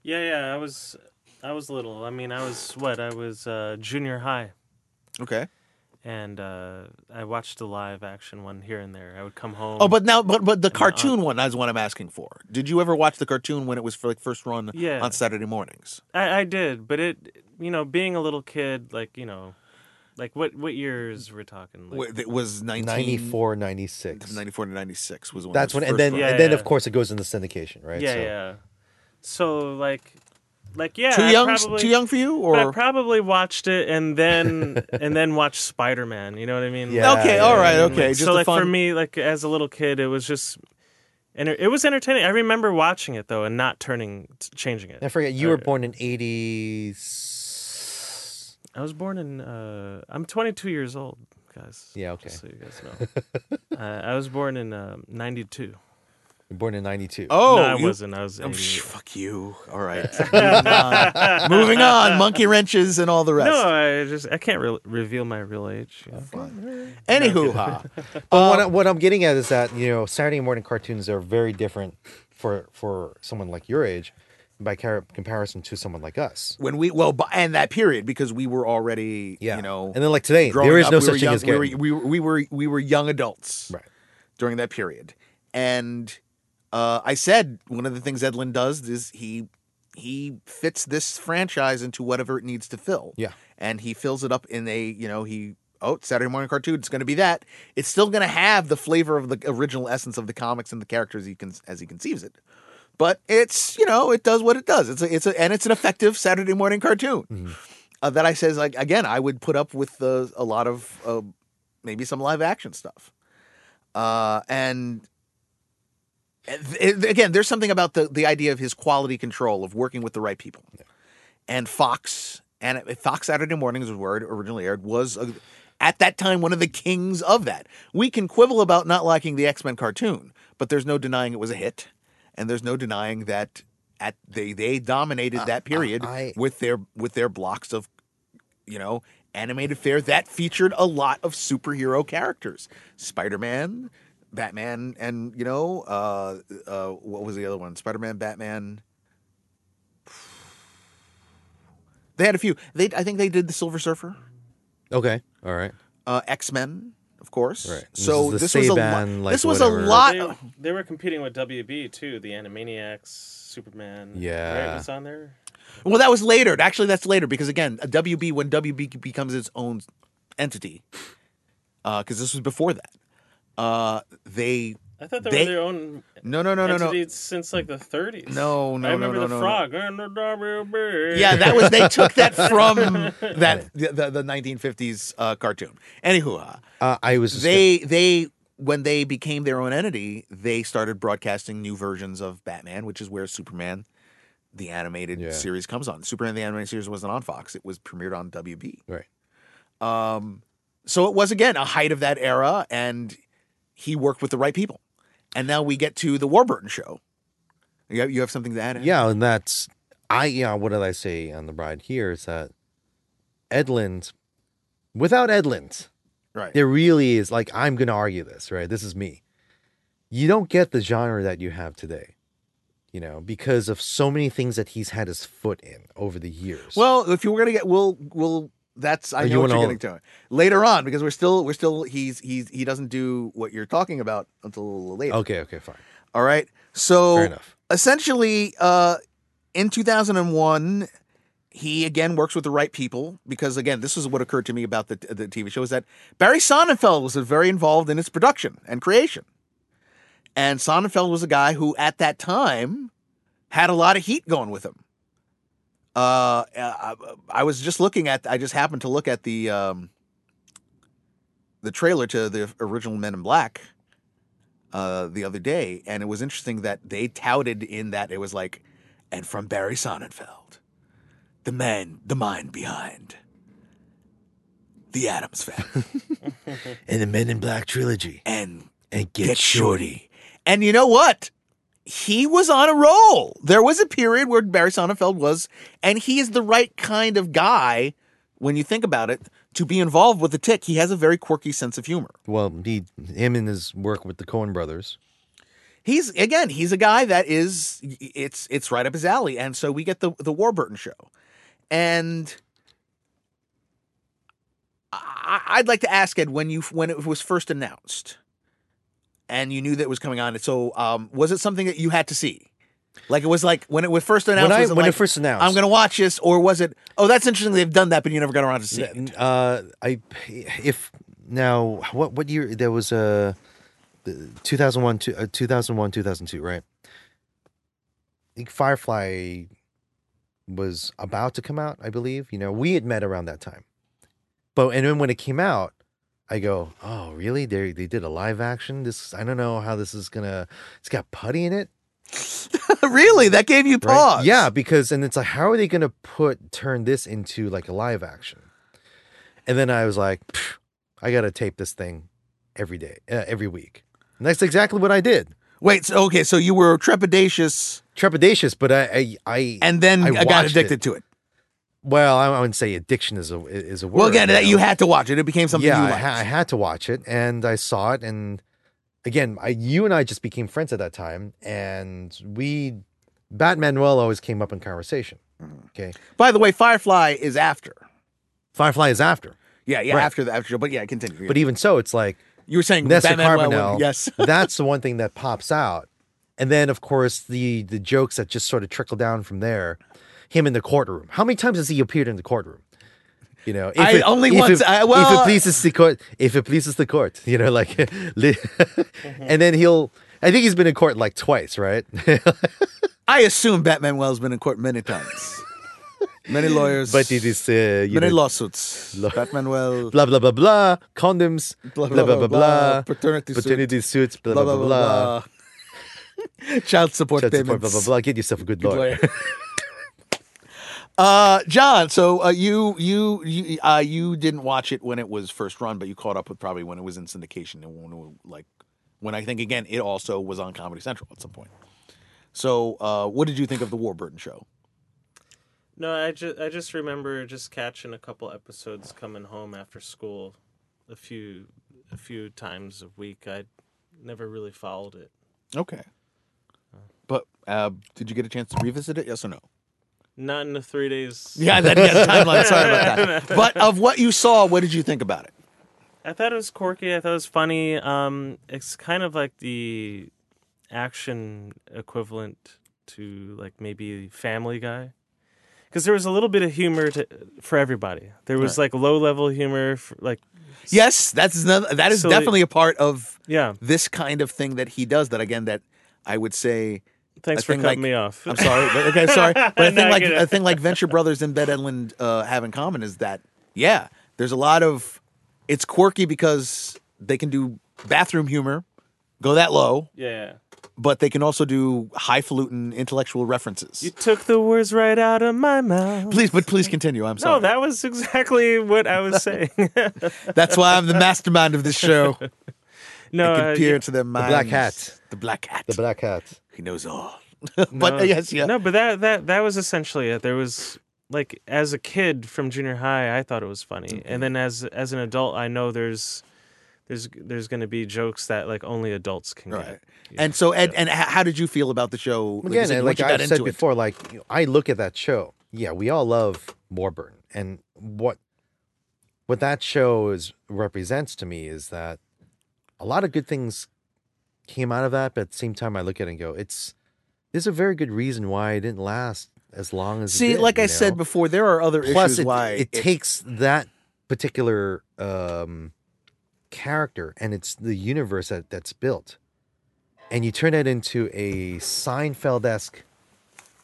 Yeah, yeah. I was, I was little. I mean, I was what? I was uh, junior high, Okay. and uh, I watched the live action one here and there. I would come home. Oh, but now, but but the And, cartoon one is what I'm asking for. Did you ever watch the cartoon when it was for like first run Yeah. on Saturday mornings? I, I did, but it, you know, being a little kid, like you know, like what what years we're talking? Like, Wh- It was 19, 94, 96. 94 to 96 was when That's it was when, and first then run. Yeah, and then yeah. of course it goes into syndication, right? yeah, So- yeah. So like, like yeah, too I young, probably, too young for you, But I or probably watched it and then and then watched Spider Man. You know what I mean? Yeah, okay, all right, yeah. okay. Just so a like for me, like as a little kid, it was just, and it was entertaining. I remember watching it though and not turning, changing it. I forget you Uh, were born in eighty. I was born in. Uh, I'm 22 years old, guys. Yeah, okay. Just so you guys know, uh, I was born in um, 92. Born in ninety two. Oh, no, I you- wasn't. I was. Oh, 88. psh, fuck you. All right. Moving on. Moving on. Monkey wrenches and all the rest. No, I just I can't re- reveal my real age. you know. Anywho, ha. But what, um, I, what I'm getting at is that you know Saturday morning cartoons are very different for for someone like your age by car- comparison to someone like us. when we well, bu- and that period because we were already, Yeah, you know, and then like today, growing there is up, no we such were thing young, as we were, getting we were we were we were young adults right. during that period, and uh, I said one of the things Edlund does is he he fits this franchise into whatever it needs to fill. Yeah. and he fills it up in a you know he oh Saturday morning cartoon it's going to be that it's still going to have the flavor of the original essence of the comics and the characters he can as he conceives it. But it's you know it does what it does. It's a, it's a, and it's an effective Saturday morning cartoon uh, that I says like again I would put up with uh, a lot of uh, maybe some live action stuff. Uh, and again, there's something about the the idea of his quality control of working with the right people. And Fox and Fox Saturday Mornings was where it originally aired was a, at that time one of the kings of that. We can quibble about not liking the X Men cartoon, but there's no denying it was a hit, and there's no denying that at they they dominated that period I- with their with their blocks of you know animated fare that featured a lot of superhero characters. Spider-Man, Batman, and you know, uh, uh, what was the other one? Spider-Man, Batman. They had a few. They, I think they did the Silver Surfer, Okay. All right. uh, X Men, of course. Right. So is the this, was a lot. Like, this was whatever. a lot. They, they were competing with WB too. The Animaniacs, Superman. Yeah. right, was on there. Well, that was later. Actually, that's later because again, WB when WB becomes its own entity, because this was before that. Uh, they I thought they, They- were their own no no no no no since like the 30s. no no I no remember no the no, no. frog and the WB. Yeah, that was they took that from that the, the, the 1950s uh, cartoon. Anywho, uh, I was just they they when they became their own entity, they started broadcasting new versions of Batman, which is where Superman, the animated Yeah. series, comes on. Superman the animated series wasn't on Fox; it was premiered on WB. Right. Um, so it was again a height of that era, and he worked with the right people. And now we get to the Warburton show. You have, you have something to add? Ed? Yeah, and that's I yeah, what did I say on the bride here is that Edlund without Edlund, right. there really is like I'm gonna argue this, right? This is me. You don't get the genre that you have today. You know, because of so many things that he's had his foot in over the years. Well, if you were gonna get, we'll we'll. That's I know you what you're getting to later on because we're still we're still he's he's he doesn't do what you're talking about until a little later. okay, okay, fine. All right. So essentially, uh, in 2001, he again works with the right people because again, this is what occurred to me about the the TV show is that Barry Sonnenfeld was very involved in its production and creation, and Sonnenfeld was a guy who at that time had a lot of heat going with him. Uh, I, I was just looking at. I just happened to look at the um, the trailer to the original Men in Black uh, the other day, and it was interesting that they touted in that it was like, and from Barry Sonnenfeld, the man, the mind behind the Addams Family, And the Men in Black trilogy. and And Get Shorty. And you know what? He was on a roll. There was a period where Barry Sonnenfeld was, and he is the right kind of guy when you think about it to be involved with the tick. He has a very quirky sense of humor. Well, he him and his work with the Coen brothers. he's again he's a guy that is it's it's right up his alley and so we get the the warburton show and I, i'd like to ask ed when you when it was first announced and you knew that it was coming on so um was it something that you had to see like it was like when it was first announced When I when like, it first announced, i'm gonna watch this or was it oh that's interesting they've done that but you never got around to see it Uh, I if now what what year there was a the 2001 to, uh, 2001 2002 right? I think Firefly was about to come out. I believe you know we had met around that time, but and then when it came out, I go, oh really? They they did a live action. This I don't know how this is gonna. It's got putty in it. really that gave you right? pause Yeah, because and it's like, how are they gonna put turn this into like a live action? And then I was like, I gotta tape this thing every day, uh, every week. And that's exactly what I did. wait so, okay so you were trepidatious Trepidatious, but I, I, I and then I got addicted it. to it well, I wouldn't say addiction is a is a word. Well, again, that know? you had to watch it. It became something yeah, you I, ha- I had to watch it, and I saw it, and again, I, you and I just became friends at that time, and we, Batmanuel always came up in conversation. Mm. Okay, By the way, Firefly is after. Firefly is after, Yeah, yeah, Right. after the after show. But yeah, continue. but even so, it's like you were saying Nestor Carbonell. yes. that's the one thing that pops out, and then of course the the jokes that just sort of trickle down from there. Him in the courtroom. How many times has he appeared in the courtroom? You know, if I- only if once. It, I- if it pleases the court, if it pleases the court, you know, like, and then he'll. I think he's been in court like twice, right? I assume Batmanuel's been in court many times. many lawyers. but it is, uh, you many know, lawsuits. Batmanuel. blah blah blah blah, condoms, blah blah blah blah, Paternity, suit, paternity suits, blah blah blah blah, blah. Child support child payments. support, blah blah blah. Get yourself a good Good lawyer. lawyer. Uh, John, so uh, you you you uh, you didn't watch it when it was first run, but you caught up with probably when it was in syndication and when it, was, like when I think again it also was on Comedy Central at some point. So, uh, what did you think of the Warburton show? No, I just I just remember just catching a couple episodes coming home after school, a few a few times a week. I never really followed it. Okay. But uh, did you get a chance to revisit it? Yes or no? Not in the three days. Yeah, that yeah, timeline. Sorry about that. But of what you saw, what did you think about it? I thought it was quirky. I thought it was funny. Um, it's kind of like the action equivalent to like maybe Family Guy, because there was a little bit of humor to, for everybody. There was like low level humor, for, like Yes, that's another, that is So- definitely a part of yeah. this kind of thing that he does. That again, that I would say. Thanks a for cutting like- me off. I'm sorry, but okay, sorry. But a No, thing I like a thing like Venture Brothers and Ben Edlund uh, have in common is that yeah, there's a lot of it's quirky because they can do bathroom humor, go that low, yeah. but they can also do highfalutin intellectual references. You took the words right out of my mouth. please, but please continue. I'm sorry. No, that was exactly what I was saying. That's why I'm the mastermind of this show. no, I can uh, peer yeah, into their minds. The black Hat. The black hat. The Black Hat. He knows all. but no, yes, yeah. No, but that that that was essentially it. There was like as a kid from junior high, I thought it was funny, and mm-hmm. then as as an adult, I know there's there's there's going to be jokes that like only adults can Right. get. And so, Ed, and how did you feel about the show? Like Again, said, and like I've said into it? before, like you know, I look at that show. Yeah, we all love Warburton, and what what that show is represents to me is that a lot of good things came out of that, but at the same time, I look at it and go, "It's there's a very good reason why it didn't last as long as." it See, did, like I you said before, there are other Plus, issues it, why it takes that particular um, character and it's the universe that, that's built, and you turn it into a Seinfeld esque,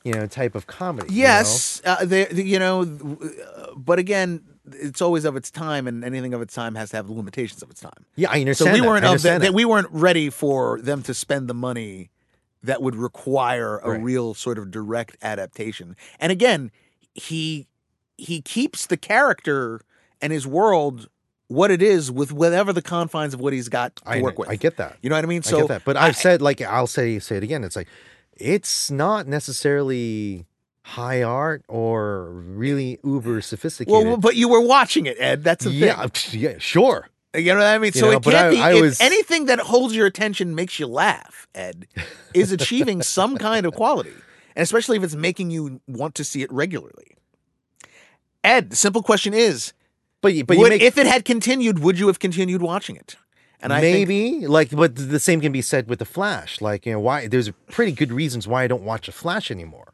you know, type of comedy. you know? Yes, uh, there, you know, uh, but again, it's always of its time, and anything of its time has to have the limitations of its time. Yeah, I understand. So we weren't of that that. we weren't ready for them to spend the money that would require a Right. real sort of direct adaptation. And again, he he keeps the character and his world what it is with whatever the confines of what he's got to I, work with. I get that. You know what I mean? I get that. But I've said like I'll say say it again. It's like it's not necessarily high art or really uber sophisticated. well, but you were watching it, Ed. That's the yeah, thing. yeah, sure. You know what I mean? You So know, it can't I- be I was- anything that holds your attention makes you laugh, Ed, is achieving some kind of quality. And especially if it's making you want to see it regularly. Ed, the simple question is, But but would, make if it had continued, would you have continued watching it? And I think maybe like but the same can be said with the Flash. Like you know why there's pretty good reasons why I don't watch the Flash anymore.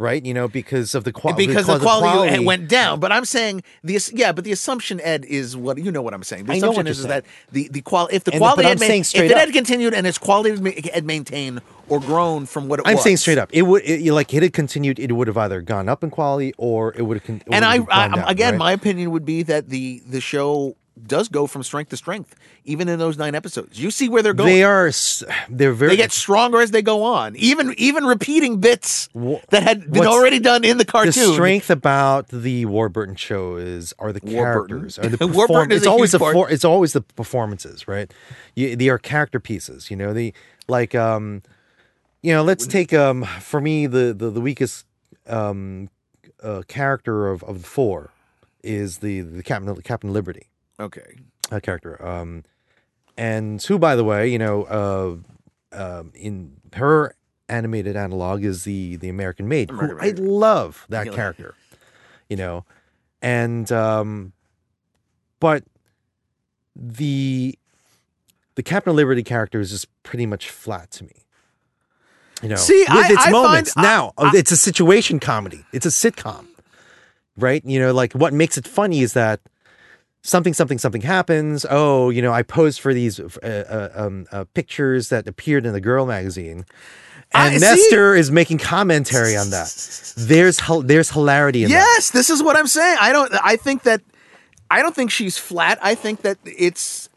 Right, you know, because of the quality. because the quality, went down. But I'm saying the yeah, but the assumption, Ed, is what you know what I'm saying. The I assumption is, that the the quality if the And- quality but had I'm ma- saying if straight it had continued and its quality had maintained or grown from what it was. I'm was. saying straight up, it would it, like it had continued. It would have either gone up in quality or it would have. Con- and I, I down, again, right? my opinion would be that the the show does go from strength to strength, even in those nine episodes. You see where they're going. they are they're very They get stronger as they go on, even even repeating bits that had been already done in the the cartoon. strength about the Warburton show is are the Warburton. characters, are the Warburton perform- It's always the for, it's always the performances, right? You, they are character pieces. You know, the like um, you know, let's take um for me the the, the weakest um uh, character of of the four is the the Captain Captain Liberty Okay, uh, character. Um, and who, by the way, you know, uh, um, in her animated analog is the the American Maid. who American I love that character, you know, and um, but the the Captain Liberty character is just pretty much flat to me. You know, See, with I- its I moments. find- now, uh, it's a situation comedy. It's a sitcom, right? You know, like what makes it funny is that something something something happens oh you know i posed for these uh, uh, um, uh, pictures that appeared in the girl magazine and I- see- is making commentary on that there's there's hilarity in that yes, this is what I'm saying. I don't. I think that I don't think she's flat. I think that it's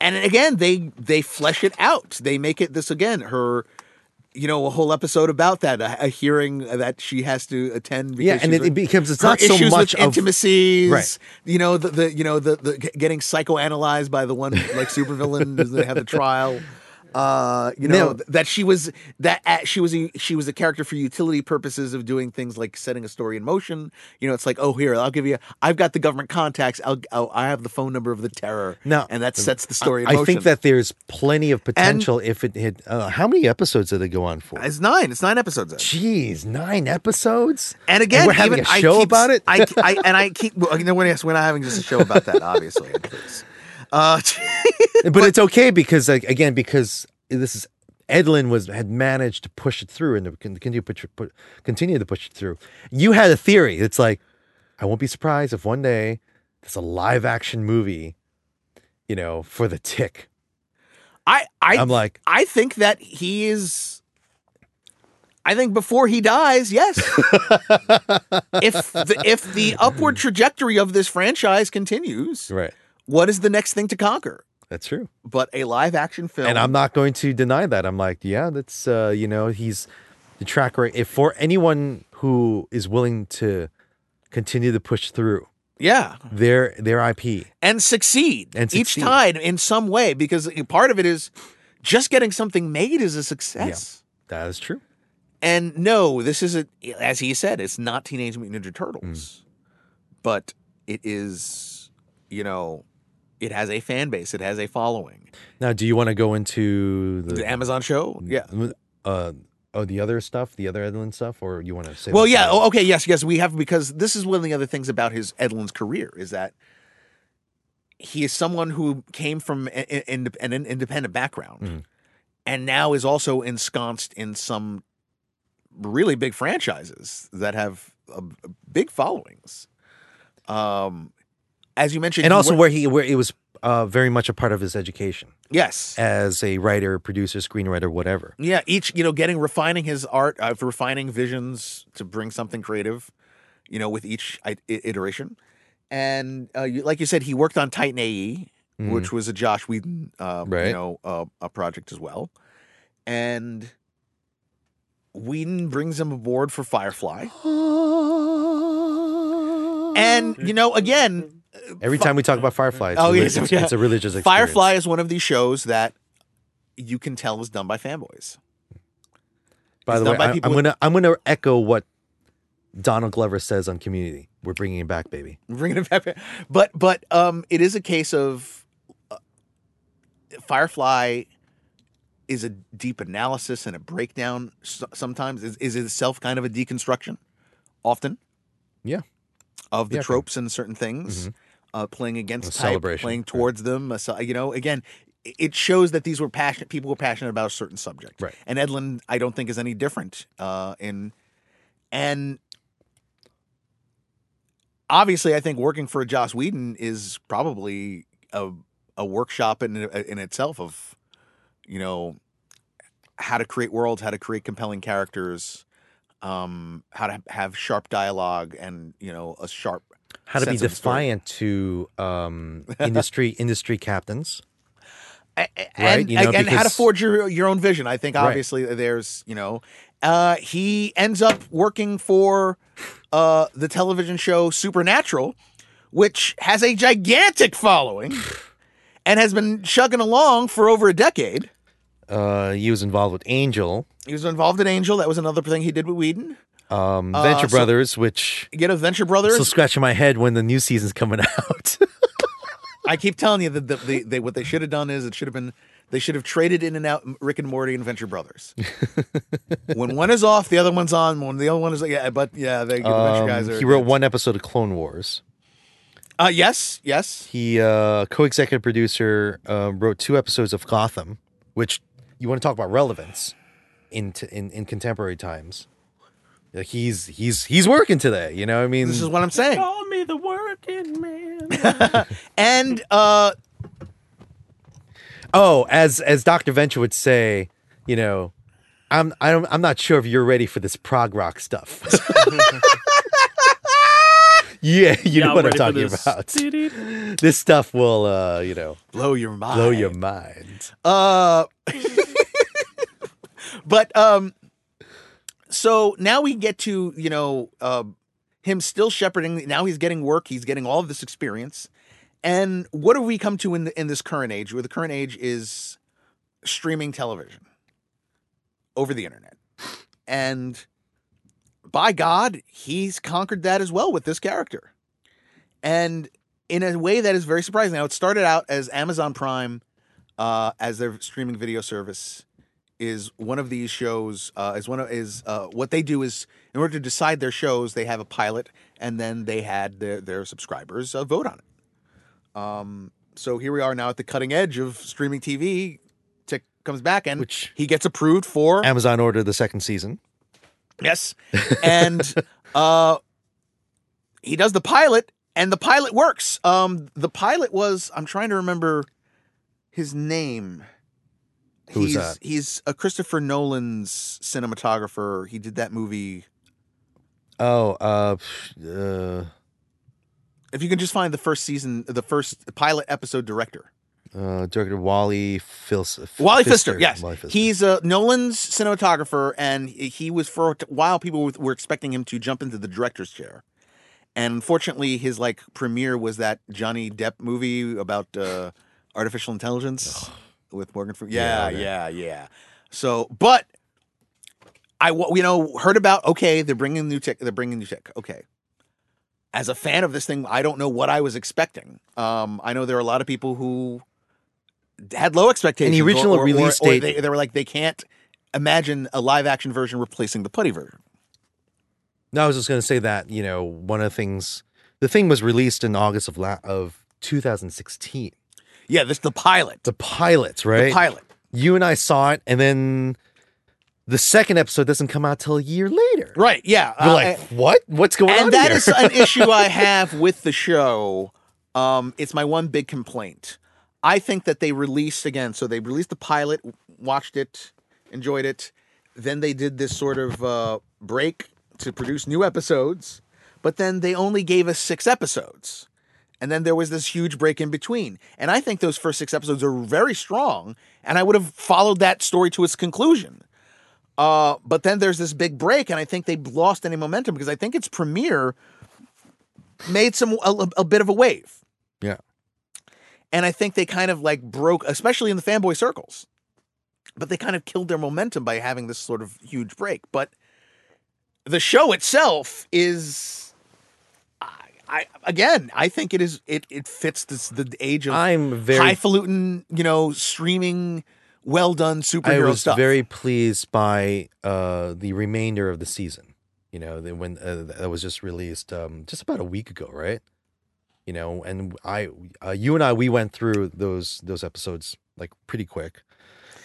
and again they they flesh it out. They make it this again her. You know, a whole episode about that, a, a hearing that she has to attend. Because Yeah, and it- it becomes- it's not so much with of- intimacies, Right. You know, the, the you know the, the getting psychoanalyzed by the one like supervillain. They have the trial? Uh, you know Now- th- that she was that uh, she was a she was a character for utility purposes of doing things like setting a story in motion. You know, it's like, oh, here I'll give you. I've got the government contacts. I'll, I'll I have the phone number of the terror. no and that sets the story in I think that there's plenty of potential if it had. Uh, how many episodes did they go on for? it's nine. It's nine episodes. Jeez, nine episodes. And again, we're having even a I show keep- about it. I, I and I keep. Well, you know, when we're not having just a show about that, obviously. Uh, but, it's okay because like, again because this is Edlund was had managed to push it through and continue to push, put, continue to push it through. You had a theory. It's like I won't be surprised if one day there's a live action movie, you know, for the Tick. I I I'm like, I think that he is. I think before he dies, yes. if the, if the upward trajectory of this franchise continues, right. What is the next thing to conquer? That's true. But a live action film. And I'm not going to deny that. I'm like, yeah, that's uh, you know, he's the track. If for anyone who is willing to continue to push through yeah, their their IP, and succeed And each succeed. time in some way because part of it is just getting something made is a success. that is true. And no, this isn't, as he said, it's not Teenage Mutant Ninja Turtles, Mm. but it is, you know, it has a fan base, it has a following. Now, do you want to go into the, The Amazon show, yeah. Uh, oh, the other stuff, the other Edlund stuff, or you want to say? Well, yeah. Oh, okay. Yes, yes. We have because this is one of the other things about his Edlund's career is that he is someone who came from a- a- an an independent background, Mhm. and now is also ensconced in some really big franchises that have uh, big followings. Um, as you mentioned, and also wor- where he where it was uh, very much a part of his education yes, as a writer, producer, screenwriter, whatever. Yeah, each you know, getting refining his art, uh, refining visions to bring something creative, you know, with each i- iteration. And uh, you, like you said, he worked on Titan AE, which was a Joss Whedon, uh, Right. you know, uh, a project as well. And Whedon brings him aboard for Firefly, and you know, again, Every time we talk about Firefly, it's, Oh, reli- yes, it's, yeah. it's a religious experience. Firefly is one of these shows that you can tell was done by fanboys. By the way, by I, I'm gonna I'm gonna echo what Donald Glover says on Community. We're bringing it back, baby. bringing it back. But but um, it is a case of uh, Firefly is a deep analysis and a breakdown. Sometimes is is itself kind of a deconstruction, often. Yeah. Of the Yeah, okay. tropes and certain things, Mhm. Uh, playing against A type, celebration, playing right. towards them. a You know, again, it shows that these were passionate people were passionate about a certain subject. Right. And Edlund, I don't think is any different. Uh, in and obviously, I think working for Joss Whedon is probably a a workshop in in itself of you know how to create worlds, how to create compelling characters, um, how to have sharp dialogue, and you know a sharp How to be sense of the story. defiant to um, industry industry captains. A- a- Right, and, you know, and how to forge your your own vision. I think Right. obviously there's you know uh, he ends up working for uh, the television show Supernatural, which has a gigantic following and has been chugging along for over a decade. Uh, he was involved with Angel, He was involved in Angel. That was another thing he did with Whedon. Um, Uh, Venture so- Brothers, which get know, Venture Brothers. still scratching my head when the new season's coming out. I keep telling you that the, the, they, what they should have done is it should have been they should have traded in and out Rick and Morty and Venture Brothers. when one is off, the other one's on. When the other one is yeah, but yeah, they, the Venture Um, guys are. he wrote one episode of Clone Wars. Uh, yes, yes. He uh, co-executive producer uh, wrote two episodes of Gotham, which you want to talk about relevance in t- in, in contemporary times. Like he's he's he's working today. You know, what I mean, This is what I'm saying. Call me the working man. And uh, oh, as as Doctor Venture would say, you know, I'm I don't I'm not sure if you're ready for this prog rock stuff. yeah, you Yeah, know I'm what I'm talking this. about. Dee-dee. This stuff will, uh, you know, blow your mind. blow your mind. Uh, but um, so now we get to you know uh, him still shepherding. Now he's getting work. He's getting all of this experience. And what have we come to in the, in this current age? Where the current age is streaming television over the internet. And by God, he's conquered that as well with this character. And in a way that is very surprising. Now, it started out as Amazon Prime, uh, as their streaming video service, is one of these shows. Uh, is one of is uh, what they do is in order to decide their shows, they have a pilot, and then they had their their subscribers uh, vote on it. Um, so here we are now at the cutting edge of streaming TV. Tick comes back, and Which- he gets approved for Amazon ordered the second season. Yes. And uh he does the pilot and the pilot works. Um the pilot was I'm trying to remember his name. Who's he's that? he's a Christopher Nolan's cinematographer. He did that movie. Oh, uh, uh, If you can just find the first season, the first pilot episode director. uh, director Wally Fils- Wally Pfister, yes. Wally Pfister. He's uh, Nolan's cinematographer, and he was for a while. People were- were expecting him to jump into the director's chair, and unfortunately, his like premiere was that Johnny Depp movie about uh, artificial intelligence with Morgan Freeman. Yeah, Yeah, yeah, yeah, So, but I you know heard about okay, they're bringing new tech. They're bringing new tech. Okay. As a fan of this thing, I don't know what I was expecting. Um, I know there are a lot of people who had low expectations. The original or- or- release or date- they, they were like they can't imagine a live action version replacing the putty version. No, I was just going to say that you know one of the things. The thing was released in August of la- of 2016. Yeah, this the pilot. The pilots, right? The pilot. You and I saw it, and then the second episode doesn't come out till a year later. Right. Yeah. You're uh, like, what? What's going on and that is an issue I have with the show. Um, it's my one big complaint. I think that they released again. So they released the pilot, watched it, enjoyed it. Then they did this sort of uh, break to produce new episodes, but then they only gave us six episodes. And then there was this huge break in between. And I think those first six episodes are very strong, and I would have followed that story to its conclusion. Uh, but then there's this big break, and I think they lost any momentum because I think its premiere made some a, a bit of a wave. Yeah. And I think they kind of like broke, especially in the fanboy circles. But they kind of killed their momentum by having this sort of huge break. But the show itself is, I, I again, I think it is it it fits this the age of I'm very highfalutin, you know, streaming, well done superhero I superhero was stuff. very pleased by uh, the remainder of the season. You know, the, when uh, that was just released um, just about a week ago, right? You know, and I, uh, you and I, we went through those those episodes like pretty quick.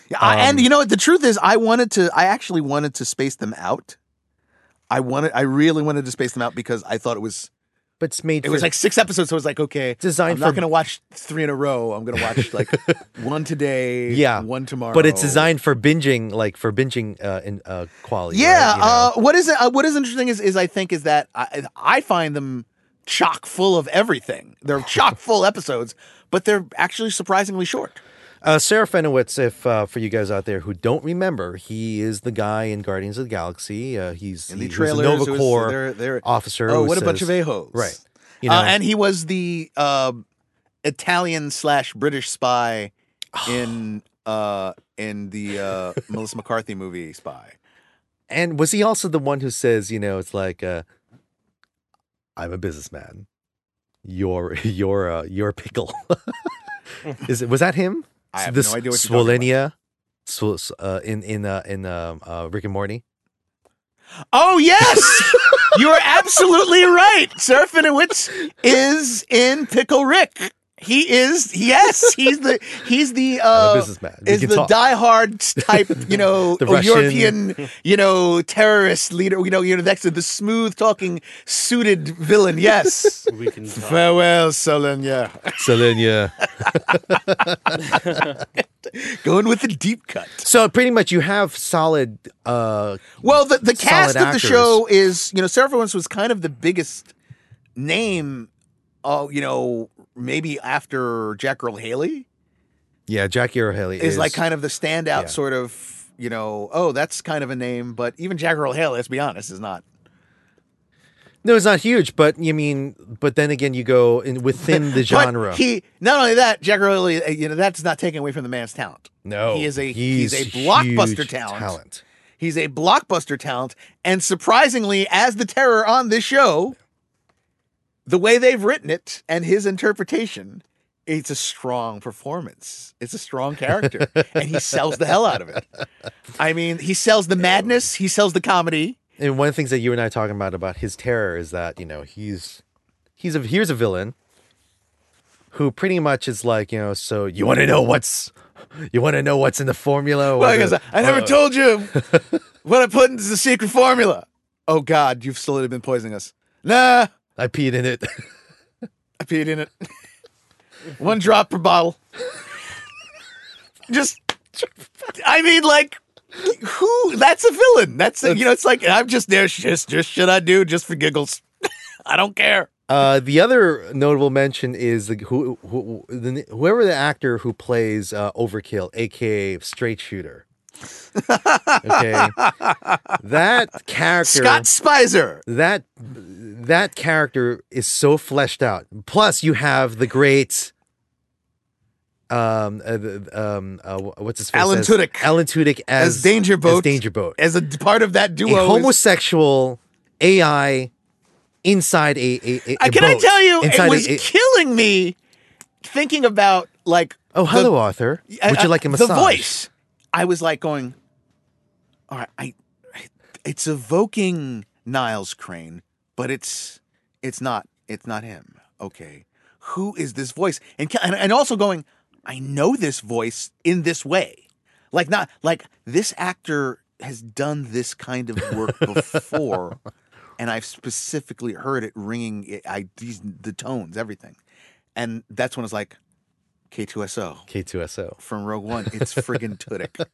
Yeah, I- and Um, you know? The truth is, I wanted to. I actually wanted to space them out. I wanted. I really wanted to space them out because I thought it was. But it's made. It for, was like six episodes, so I was like, okay, designed I'm not for- to watch three in a row. I'm to watch like one today, Yeah, one tomorrow. but it's designed for binging, like for binging uh, in uh, quality. Yeah. right? You know? uh, what is it? Uh, what is interesting is, is I think is that I, I find them chock full of everything. They're chock full episodes, but they're actually surprisingly short. Uh, Serafinowicz, if uh, for you guys out there who don't remember, he is the guy in Guardians of the Galaxy. Uh, he's In the he, trailers, Nova Corps they're- they're- officer. Oh, what a bunch of a holes, Right. You know, uh, and he was the uh, Italian slash British spy in uh, in the uh, Melissa McCarthy movie Spy. And was he also the one who says, you know, it's like, uh, I'm a businessman. You're you're you're a pickle. Is it was that him? I have This no idea what you're talking Swolenia, Sw- uh, in in uh, in um, uh, Rick and Morty. Oh yes, you are absolutely right. Serafinowicz is in Pickle Rick. He is yes. He's the he's the I'm a uh, businessman. We is can the talk. diehard type, you know, The Russian- European, you know, terrorist leader. You know, you know, next to the smooth talking suited villain. Yes. We can talk. Farewell, Solenya. Selenia. Going with the deep cut. So pretty much, you have solid. Uh, Well, the, the cast of the actors. show is, you know, Sarah Owens was kind of the biggest name, uh, you know, maybe after Jack Earle Haley yeah, Jackie Earle Haley is, is, like kind of the standout yeah. sort of, you know, oh, that's kind of a name, but even Jack Earle Haley, let's be honest, is not. No, it's not huge, but you mean, but then again, you go in within the genre. he not only that, Jack Early, uh, you know, that's not taken away from the man's talent. no, he is a he's, a huge blockbuster talent. talent. He's a blockbuster talent, and surprisingly, as the terror on this show, the way they've written it and his interpretation, it's a strong performance. It's a strong character, and he sells the hell out of it. I mean, he sells the madness, he sells the comedy. And one of the things that you and I are talking about about his terror is that you know he's he's a here's a villain who pretty much is like you know so you want to know what's you want to know what's in the formula. Well, the- I, I never uh, told you what I put into the secret formula. Oh God, you've still been poisoning us. Nah, I peed in it. I peed in it. One drop per bottle. Just, I mean, like, who? That's a villain. That's a, you know, it's like I'm just there. Just, just should I do just for giggles? I don't care. Uh, the other notable mention is the, who, who the, whoever the actor who plays uh, Overkill, aka Straight Shooter. Okay, that character, Scott Speiser. that that character is so fleshed out. Plus, you have the great, um, uh, um, uh, what's his face? Alan as- Tudyk. Alan Tudyk as, As Danger Boat. As Danger Boat. As a part of that duo, a is- homosexual AI inside a. a, a Uh, a can I tell you, it Inside a- was a- killing me thinking about like. Oh, the- hello, Arthur. Would I- you like a massage? The voice. I was like going, all right, I, I- it's evoking Niles Crane, but it's it's not it's not him. Okay, who is this voice? And and, and also going, I know this voice in this way, like not like this actor has done this kind of work before, and I've specifically heard it ringing. It, I these the tones, everything, and that's when it's like. K2SO K2SO. from Rogue One. It's friggin' Tudyk.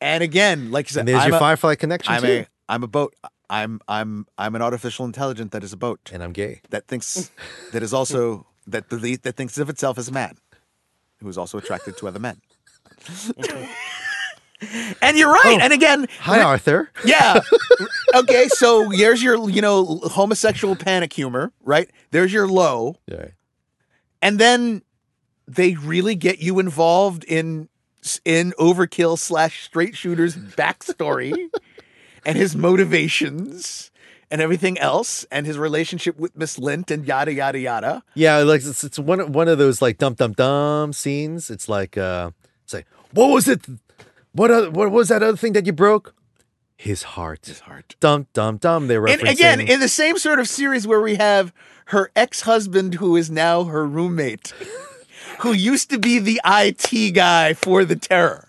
and again, like you said, And there's I'm your a, Firefly connection I'm too. a I'm a boat. I'm I'm I'm an artificial intelligence that is a boat and I'm gay. that thinks that is also that believe that thinks of itself as a man who is also attracted to other men. and you're right. Oh. and again, Hi, Arthur. yeah. okay, so here's your you know homosexual panic humor, right? There's your low. Yeah. and then they really get you involved in in overkill slash straight shooter's backstory and his motivations and everything else and his relationship with miss lint and yada yada yada Yeah, like it's, it's one one of those like dum dum dum scenes. It's like uh it's like what was it? What other, what was that other thing that you broke? His heart. His heart. Dum dum dum. They're and again in the same sort of series where we have her ex-husband who is now her roommate who used to be the IT guy for the terror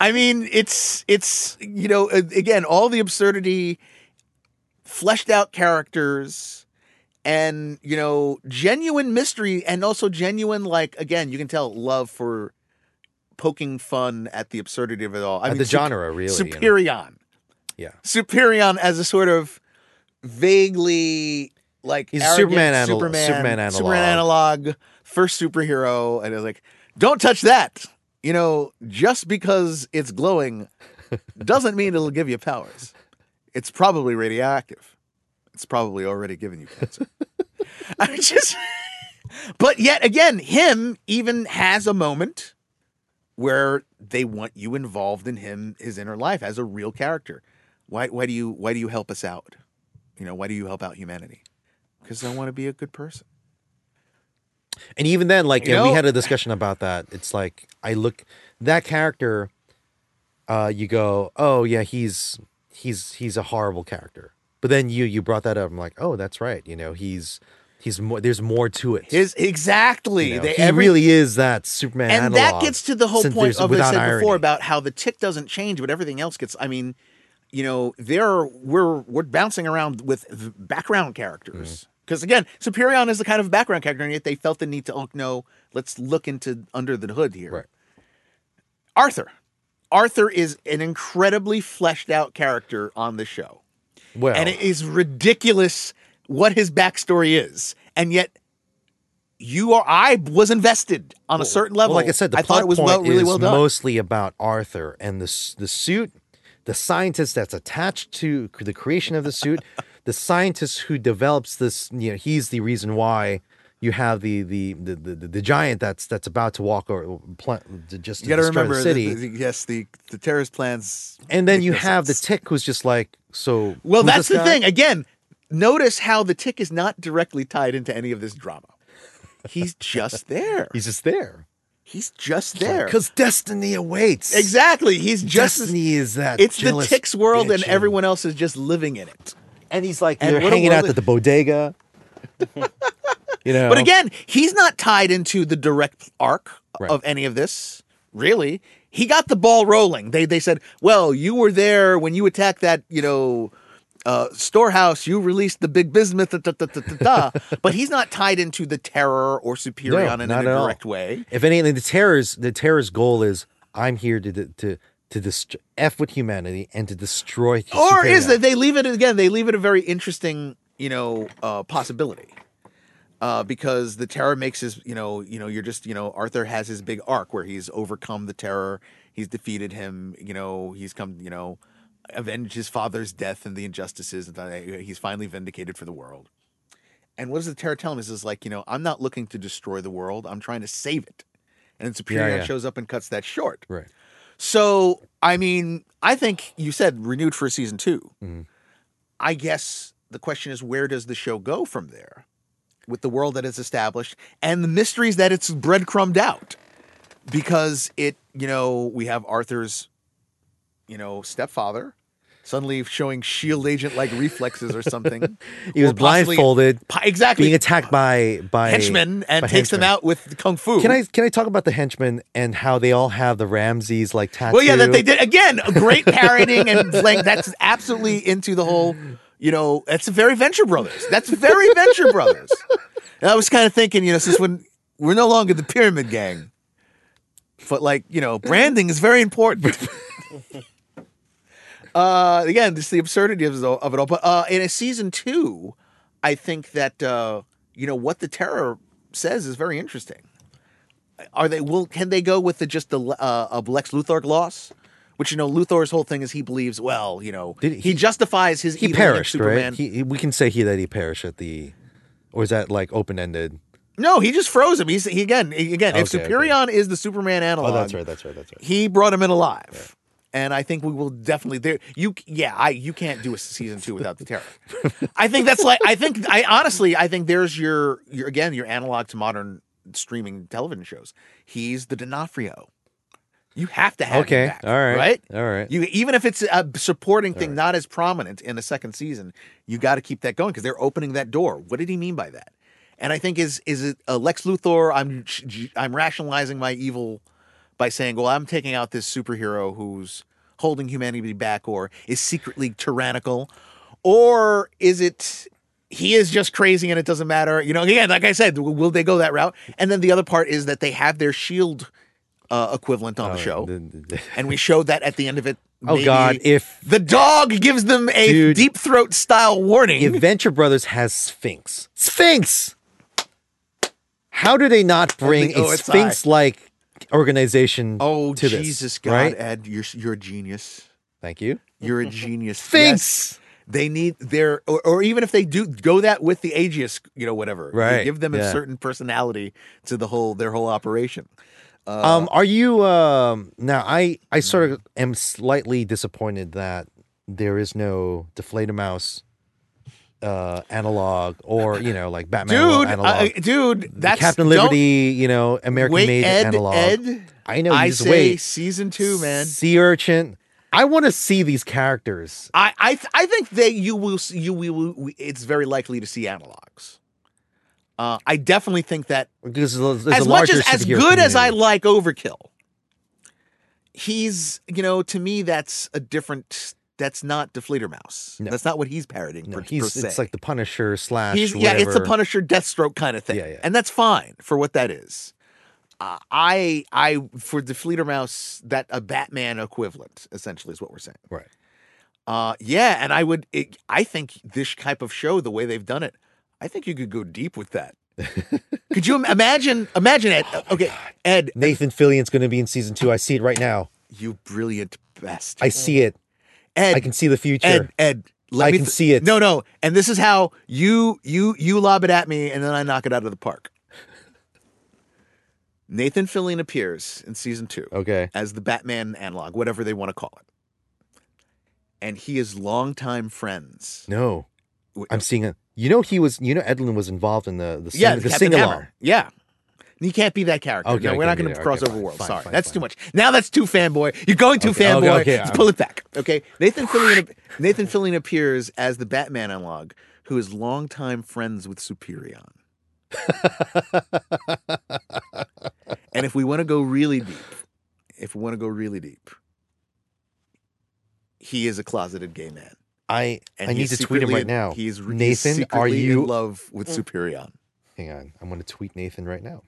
I mean, it's it's you know again all the absurdity, fleshed out characters, and you know genuine mystery, and also genuine like again you can tell love for poking fun at the absurdity of it all. I At mean, the genre, really, you know. Superion, yeah. Superion as a sort of vaguely like He's Superman anal- Superman, Superman analog. Superman analog, first superhero, and it was like, don't touch that. You know, just because it's glowing doesn't mean it'll give you powers. It's probably radioactive. It's probably already given you cancer. I mean, just, but yet again, him even has a moment where they want you involved in him, his inner life as a real character. Why, why do you, why do you help us out? You know, why do you help out humanity? Because I want to be a good person. And even then, like You know, we had a discussion about that. It's like I look that character. Uh, you go, oh yeah, he's he's he's a horrible character. But then you you brought that up. I'm like, oh, that's right. You know, he's he's more. There's more to it. His exactly. You know, They- he every- really is that Superman. and that gets to the whole point of what I said irony. before about how the tick doesn't change, but everything else gets. I mean, you know, there we're we're bouncing around with background characters Mm. Because again, Superion is the kind of background character, and yet they felt the need to oh no, let's look into under the hood here. Right. Arthur, Arthur is an incredibly fleshed out character on the show, well, and it is ridiculous what his backstory is, and yet. You are. I was invested on a certain level. Well, like I said, the I plot thought it was point well, really is well done. mostly about Arthur and the the suit the scientist that's attached to the creation of the suit, the scientist who develops this. You know, he's the reason why you have the the the the, the giant that's that's about to walk or pl- just You got to destroy remember, the city. the- the- yes, the the terrorist plans. and then you have the tick who's just like so. Well, that's the guy? thing. Again, notice how the tick is not directly tied into any of this drama. He's just there. He's just there He's just there. because destiny awaits. Exactly. He's just. Destiny is that. it's the tick's world, and everyone else is just living in it. And he's like And they're hanging out at the bodega. you know, But again, he's not tied into the direct arc Right. of any of this. Really, he got the ball rolling. They they said, "Well, you were there when you attacked that, you know, uh, storehouse. You released the big bismuth." Da, da, da, da, da, da." but he's not tied into the terror or Superion in not a at all. direct way. if anything, the terror's the terror's goal is I'm here to to to dest- f with humanity and to destroy. Humanity. Or is that they leave it again? They leave it a very interesting, you know, uh, possibility. Uh, because the terror makes his, you know, you know, you're just, you know, Arthur has his big arc where he's overcome the terror, he's defeated him, you know, he's come, you know, avenged his father's death and the injustices, and he's finally vindicated for the world. And what does the terror tell him? Is is like, you know, I'm not looking to destroy the world, I'm trying to save it. And then Superion yeah. shows up and cuts that short. right? So, I mean, I think you said renewed for season 2 Mm-hmm. I guess the question is where does the show go from there with the world that it's established and the mysteries that it's breadcrumbed out? Because it, you know, we have Arthur's, you know, stepfather suddenly showing shield agent like reflexes or something. He was blindfolded, exactly. being attacked by by henchmen and by takes them out with kung fu. Can I can I talk about the henchmen and how they all have the Ramses like tattoo? Well, yeah, that they did again. Great parodying and like that's absolutely into the whole. You know, that's very Venture Brothers. That's very Venture Brothers. And I was kind of thinking, you know, since when we're no longer the Pyramid Gang, but like you know, branding is very important. uh, again, just the absurdity of it all. Of it all. But uh, in a season two, I think that uh, you know what the terror says is very interesting. Are they will can they go with the just the uh, a Lex Luthor loss? Which you know, Luthor's whole thing is he believes, well, you know, he, he- justifies his he perished, Superman. right? He, we can say he that he perished at the, or is that like open ended? no, he just froze him. He's he, again, he- again. if Okay, okay. Superion is the Superman Oh, analog, that's right. That's right. That's right. he brought him in alive. And I think we will definitely there. You, yeah, I you can't do a season two without the terror. I think that's like I think I honestly I think there's your your again your analog to modern streaming television shows. He's the D'Onofrio. You have to have him Okay. back, All right. right? All right. You even if it's a supporting thing, not as prominent in the second season, you got to keep that going because they're opening that door. What did he mean by that? And I think is is it a Lex Luthor? I'm I'm rationalizing my evil by saying, well, I'm taking out this superhero who's holding humanity back, or is secretly tyrannical, or is it he is just crazy and it doesn't matter? You know, again, like I said, will they go that route? And then the other part is that they have their shield uh, equivalent on the show The- the- the- and we showed that at the end of it. Oh, God, if- the dog gives them a Dude. deep throat style warning, Adventure Brothers has Sphinx, Sphinx, how do they not bring a Sphinx like organization? oh to this, Jesus God, right? Ed, you're you're a genius. Thank you. You're a genius. Sphinx. Yes. They need their, or, or even if they do go that with the Aegis, you know, whatever. Right, give them a certain personality to the whole their whole operation. um, are you um now? I I sort of am slightly disappointed that there is no Die Fledermaus uh analog or you know like Batman Dude, analog. uh, dude, that's Captain Liberty, you know, American Wait, made Ed, analog. Ed. I know. I say wait. season two, man. Sewer Urchin. I want to see these characters. I I, th- I think that you will see, you will we- it's very likely to see analogs. Uh, I definitely think that Because there's, there's as much as as good as I like Overkill, he's you know to me that's a different. That's not Die Fledermaus. No. That's not what he's parodying. no, per, he's per se. it's like the Punisher slash. He's yeah, it's the. Punisher Deathstroke kind of thing, Yeah, yeah. and that's fine for what that is. Uh, I I for Die Fledermaus that a Batman equivalent essentially is what we're saying. Right. Uh, yeah, and I would. It, I think this type of show, the way they've done it, I think you could go deep with that. could you imagine? Imagine Ed. Oh okay, Ed, Nathan Fillion's going to be in season two. I see it right now. you brilliant best. I see it. Ed, I can see the future. Ed, Ed. Let I me can see it. No, no. And this is how you you you lob it at me, and then I knock it out of the park. Nathan Fillion appears in season two Okay. as the Batman analog, whatever they want to call it, and he is longtime friends. No, I'm seeing a. You know he was. You know Edlund was involved in the the sing, yeah, the Captain sing along. Yeah. He can't be that character. Okay, no, we're okay, not going yeah, to okay, cross over fine, worlds. Sorry, fine, that's fine. too much. Now that's too fanboy. You're going too Okay, fanboy. okay, okay, Let's pull it back. Okay, Nathan Fillion. Nathan Fillion appears as the Batman analog, who is longtime friends with Superion. and if we want to go really deep, if we want to go really deep, he is a closeted gay man. I And I need to tweet him right now. He's he's Nathan, are you? in love with mm. Superion? Hang on, I'm going to tweet Nathan right now.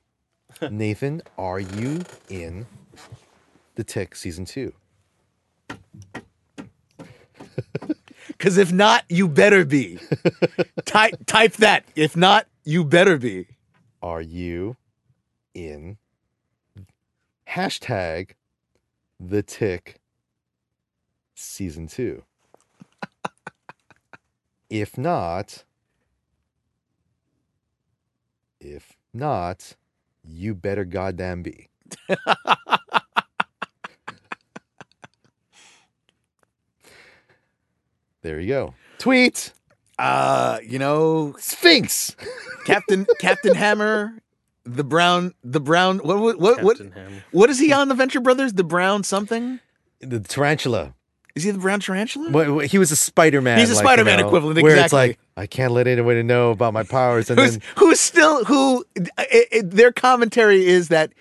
Nathan, are you in the Tick season two? Because if not, you better be. type type that. If not, you better be. Are you in hashtag the Tick season two? if not, if not, you better goddamn be. there you go. Tweet Uh, you know, Sphinx. Captain Captain Hammer, the brown, the brown. What what what what, Hammer. what is he on the Venture Brothers? The brown something? The tarantula. Is he the brown tarantula? Well, he was a Spider-Man. He's a like, Spider-Man know, equivalent, Where it's like I can't let anyone know about my powers, and Who's then who's still who? It, it, their commentary is that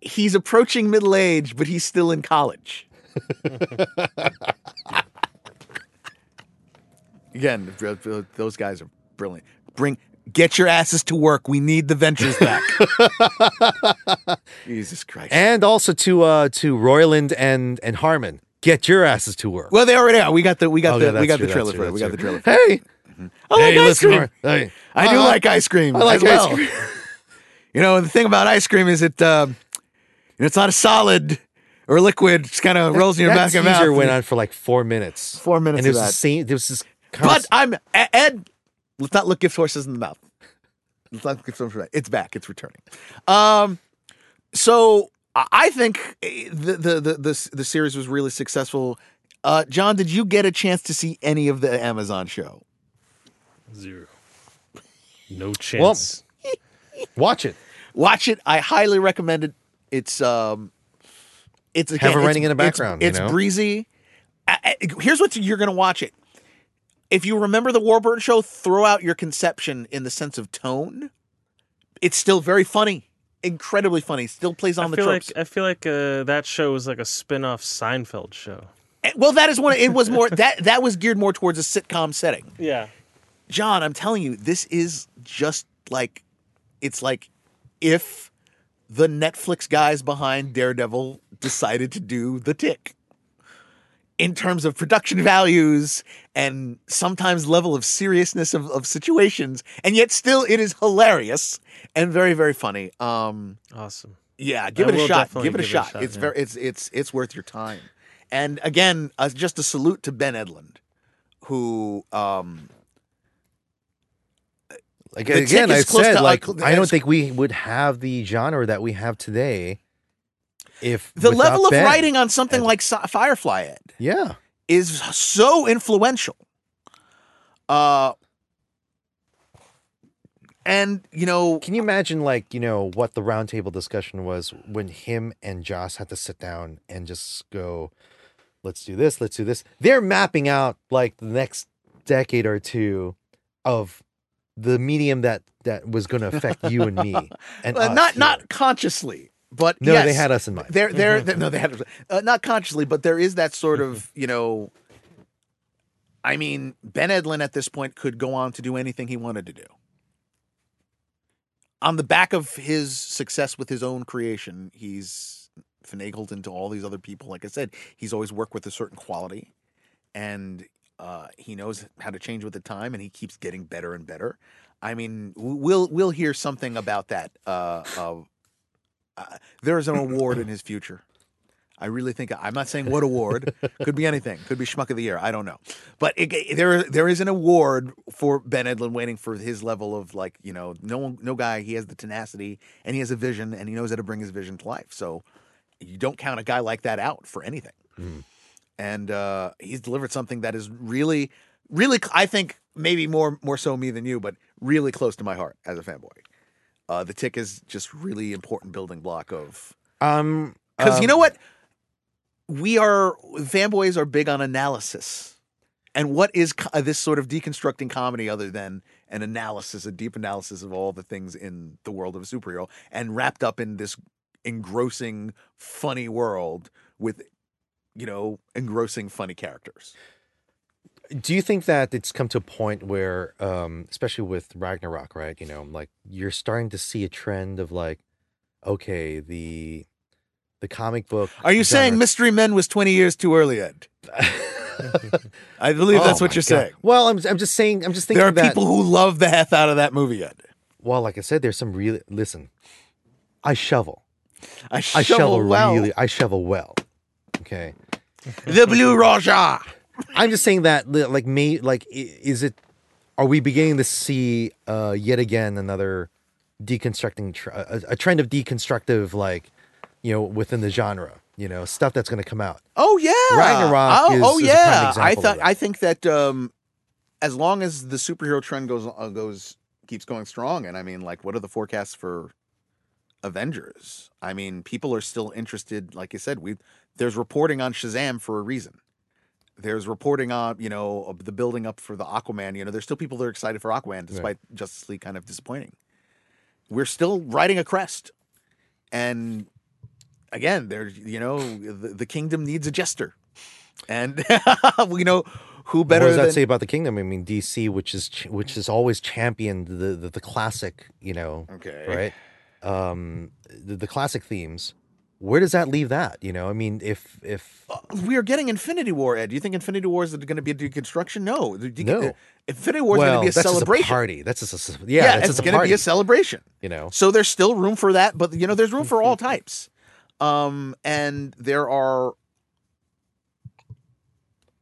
he's approaching middle age, but he's still in college. Again, those guys are brilliant. Bring get your asses to work. We need the ventures back. Jesus Christ. and also to uh to Roiland and and Harmon, get your asses to work. well, they already are. We got the we got Oh, the yeah, we got true, the trailer that's for it. We got the trailer. true. For it. Hey, I like hey, ice listen, cream. Hey, I do uh, like ice cream. I like as ice well. cream. You know, the thing about ice cream is it uh, it's not a solid or liquid. It just kind of rolls in your that back of teaser your mouth. went on for like four minutes. Four minutes and it of was that. the same. There was this. But I'm Ed. Let's not look gift horses in the mouth. Let's not look gift horses. in the mouth. It's back. It's returning. Um, so I- I think eh, the the the the, the series was really successful. Uh, John, did you get a chance to see any of the Amazon show? Zero. No chance. Well, watch it. Watch it. I highly recommend it. It's um, it's again, Have it it's- running in the it's- background, you It's, know? breezy. I- I- here's what you're gonna watch it. If you remember the Warburton show, throw out your conception in the sense of tone. It's still very funny, incredibly funny. Still plays on I the feel tropes. like I feel like uh, that show was like a spin-off Seinfeld show. And- well, that is one. It was more that that was geared more towards a sitcom setting. Yeah. John, I'm telling you, this is just like it's like if the Netflix guys behind Daredevil decided to do The Tick. In terms of production values and sometimes level of seriousness of, of situations, and yet still it is hilarious and very very funny. Um, Awesome. yeah, give I it a shot. Give it a give it a shot. shot, It's yeah. very it's it's it's worth your time. And again, uh, just a salute to Ben Edlund, who um, Like again, I said to, like uh, I don't think we would have the genre that we have today if the level of Ben. writing on something Ed. like Firefly Ed Yeah, is so influential. Uh, and you know, Can you imagine, like, you know, what the roundtable discussion was when him and Joss had to sit down and just go, let's do this, let's do this? They're mapping out like the next decade or two of the medium that that was going to affect you and me and us not here. not consciously, but no, yes, they had us in mind. There, there, there- no, they had uh, not consciously, but there is that sort of you know. I mean, Ben Edlund at this point could go on to do anything he wanted to do. On the back of his success with his own creation, he's finagled into all these other people. Like I said, he's always worked with a certain quality, and uh, he knows how to change with the time, and he keeps getting better and better. I mean, we'll we'll hear something about that. Uh, of uh, there is an award in his future. I really think I'm not saying what award. Could be anything. Could be Schmuck of the Year. I don't know. But it, there there is an award for Ben Edlund waiting for his level of like you know no one no guy. He has the tenacity and he has a vision and he knows how to bring his vision to life. So you don't count a guy like that out for anything. And uh, he's delivered something that is really, really. I think maybe more more so me than you, but really close to my heart as a fanboy. Uh, the tick is just really important building block of Um, because you um, know what? We are fanboys are big on analysis. And what is co- uh, this sort of deconstructing comedy other than an analysis, a deep analysis of all the things in the world of a superhero and wrapped up in this engrossing, funny world with, you know, engrossing, funny characters? Do you think that it's come to a point where, um, especially with Ragnarok, right? You know, like you're starting to see a trend of like, okay, the the comic book. Are you saying Mystery Men was 20 years too early, Ed? I believe that's Oh what you're God. saying. Well, I'm I'm just saying. I'm just thinking There are that. people who love the heck out of that movie, Ed. well, like I said, there's some really listen. I shovel. I I shovel, shovel well. really. I shovel well. Okay. The Blue Raja. I'm just saying that, like, me, like, is it? Are we beginning to see uh, yet again another deconstructing, tr- a, a trend of deconstructive, like, you know, within the genre, you know, stuff that's going to come out. Oh yeah, Ragnarok Oh, is- oh is a prime yeah. I thought. I think that um, as long as the superhero trend goes uh, goes keeps going strong, and I mean, like, what are the forecasts for Avengers? I mean, people are still interested. Like you said, we there's reporting on Shazam for a reason. There's reporting on you know the building up for the Aquaman. You know, there's still people that are excited for Aquaman, despite Justice League kind of disappointing. We're still riding a crest, and again, there's you know the, the kingdom needs a jester, and we know who better what does that than say about the kingdom? I mean, DC, which is ch- which has always championed the, the the classic, you know, okay right? Um, the, the classic themes. Where does that leave that? You know, I mean, if if we are getting Infinity War. Ed, do you think Infinity War is going to be a deconstruction? No, No. Infinity War is well, going to be a that's just celebration. a party. That's just a yeah. yeah, that's it's going to be a celebration. you know, So there's still room for that, but you know, there's room for all types. Um, and there are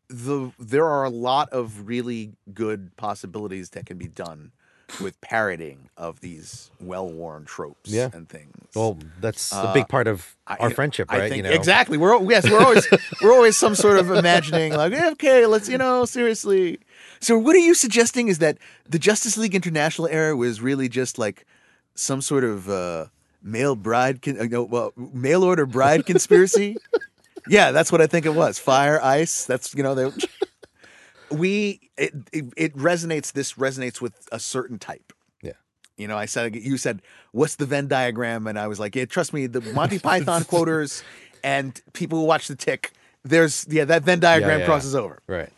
the there are a lot of really good possibilities that can be done with parroting of these well-worn tropes Yeah. and things. well, that's a Uh, big part of I- our friendship, right? think you know, exactly. We're yes, we're always we're always some sort of imagining like, okay, let's you know seriously. So what are you suggesting is that the Justice League International era was really just like some sort of uh, male bride, con- uh, no, well, mail order bride conspiracy? yeah, that's what I think it was. Fire, ice. That's you know they. We it, it it resonates. This resonates with a certain type. Yeah. You know, I said you said what's the Venn diagram, and I was like, yeah, trust me, the Monty Python quoters and people who watch the Tick. There's yeah, that Venn diagram yeah, crosses over. right?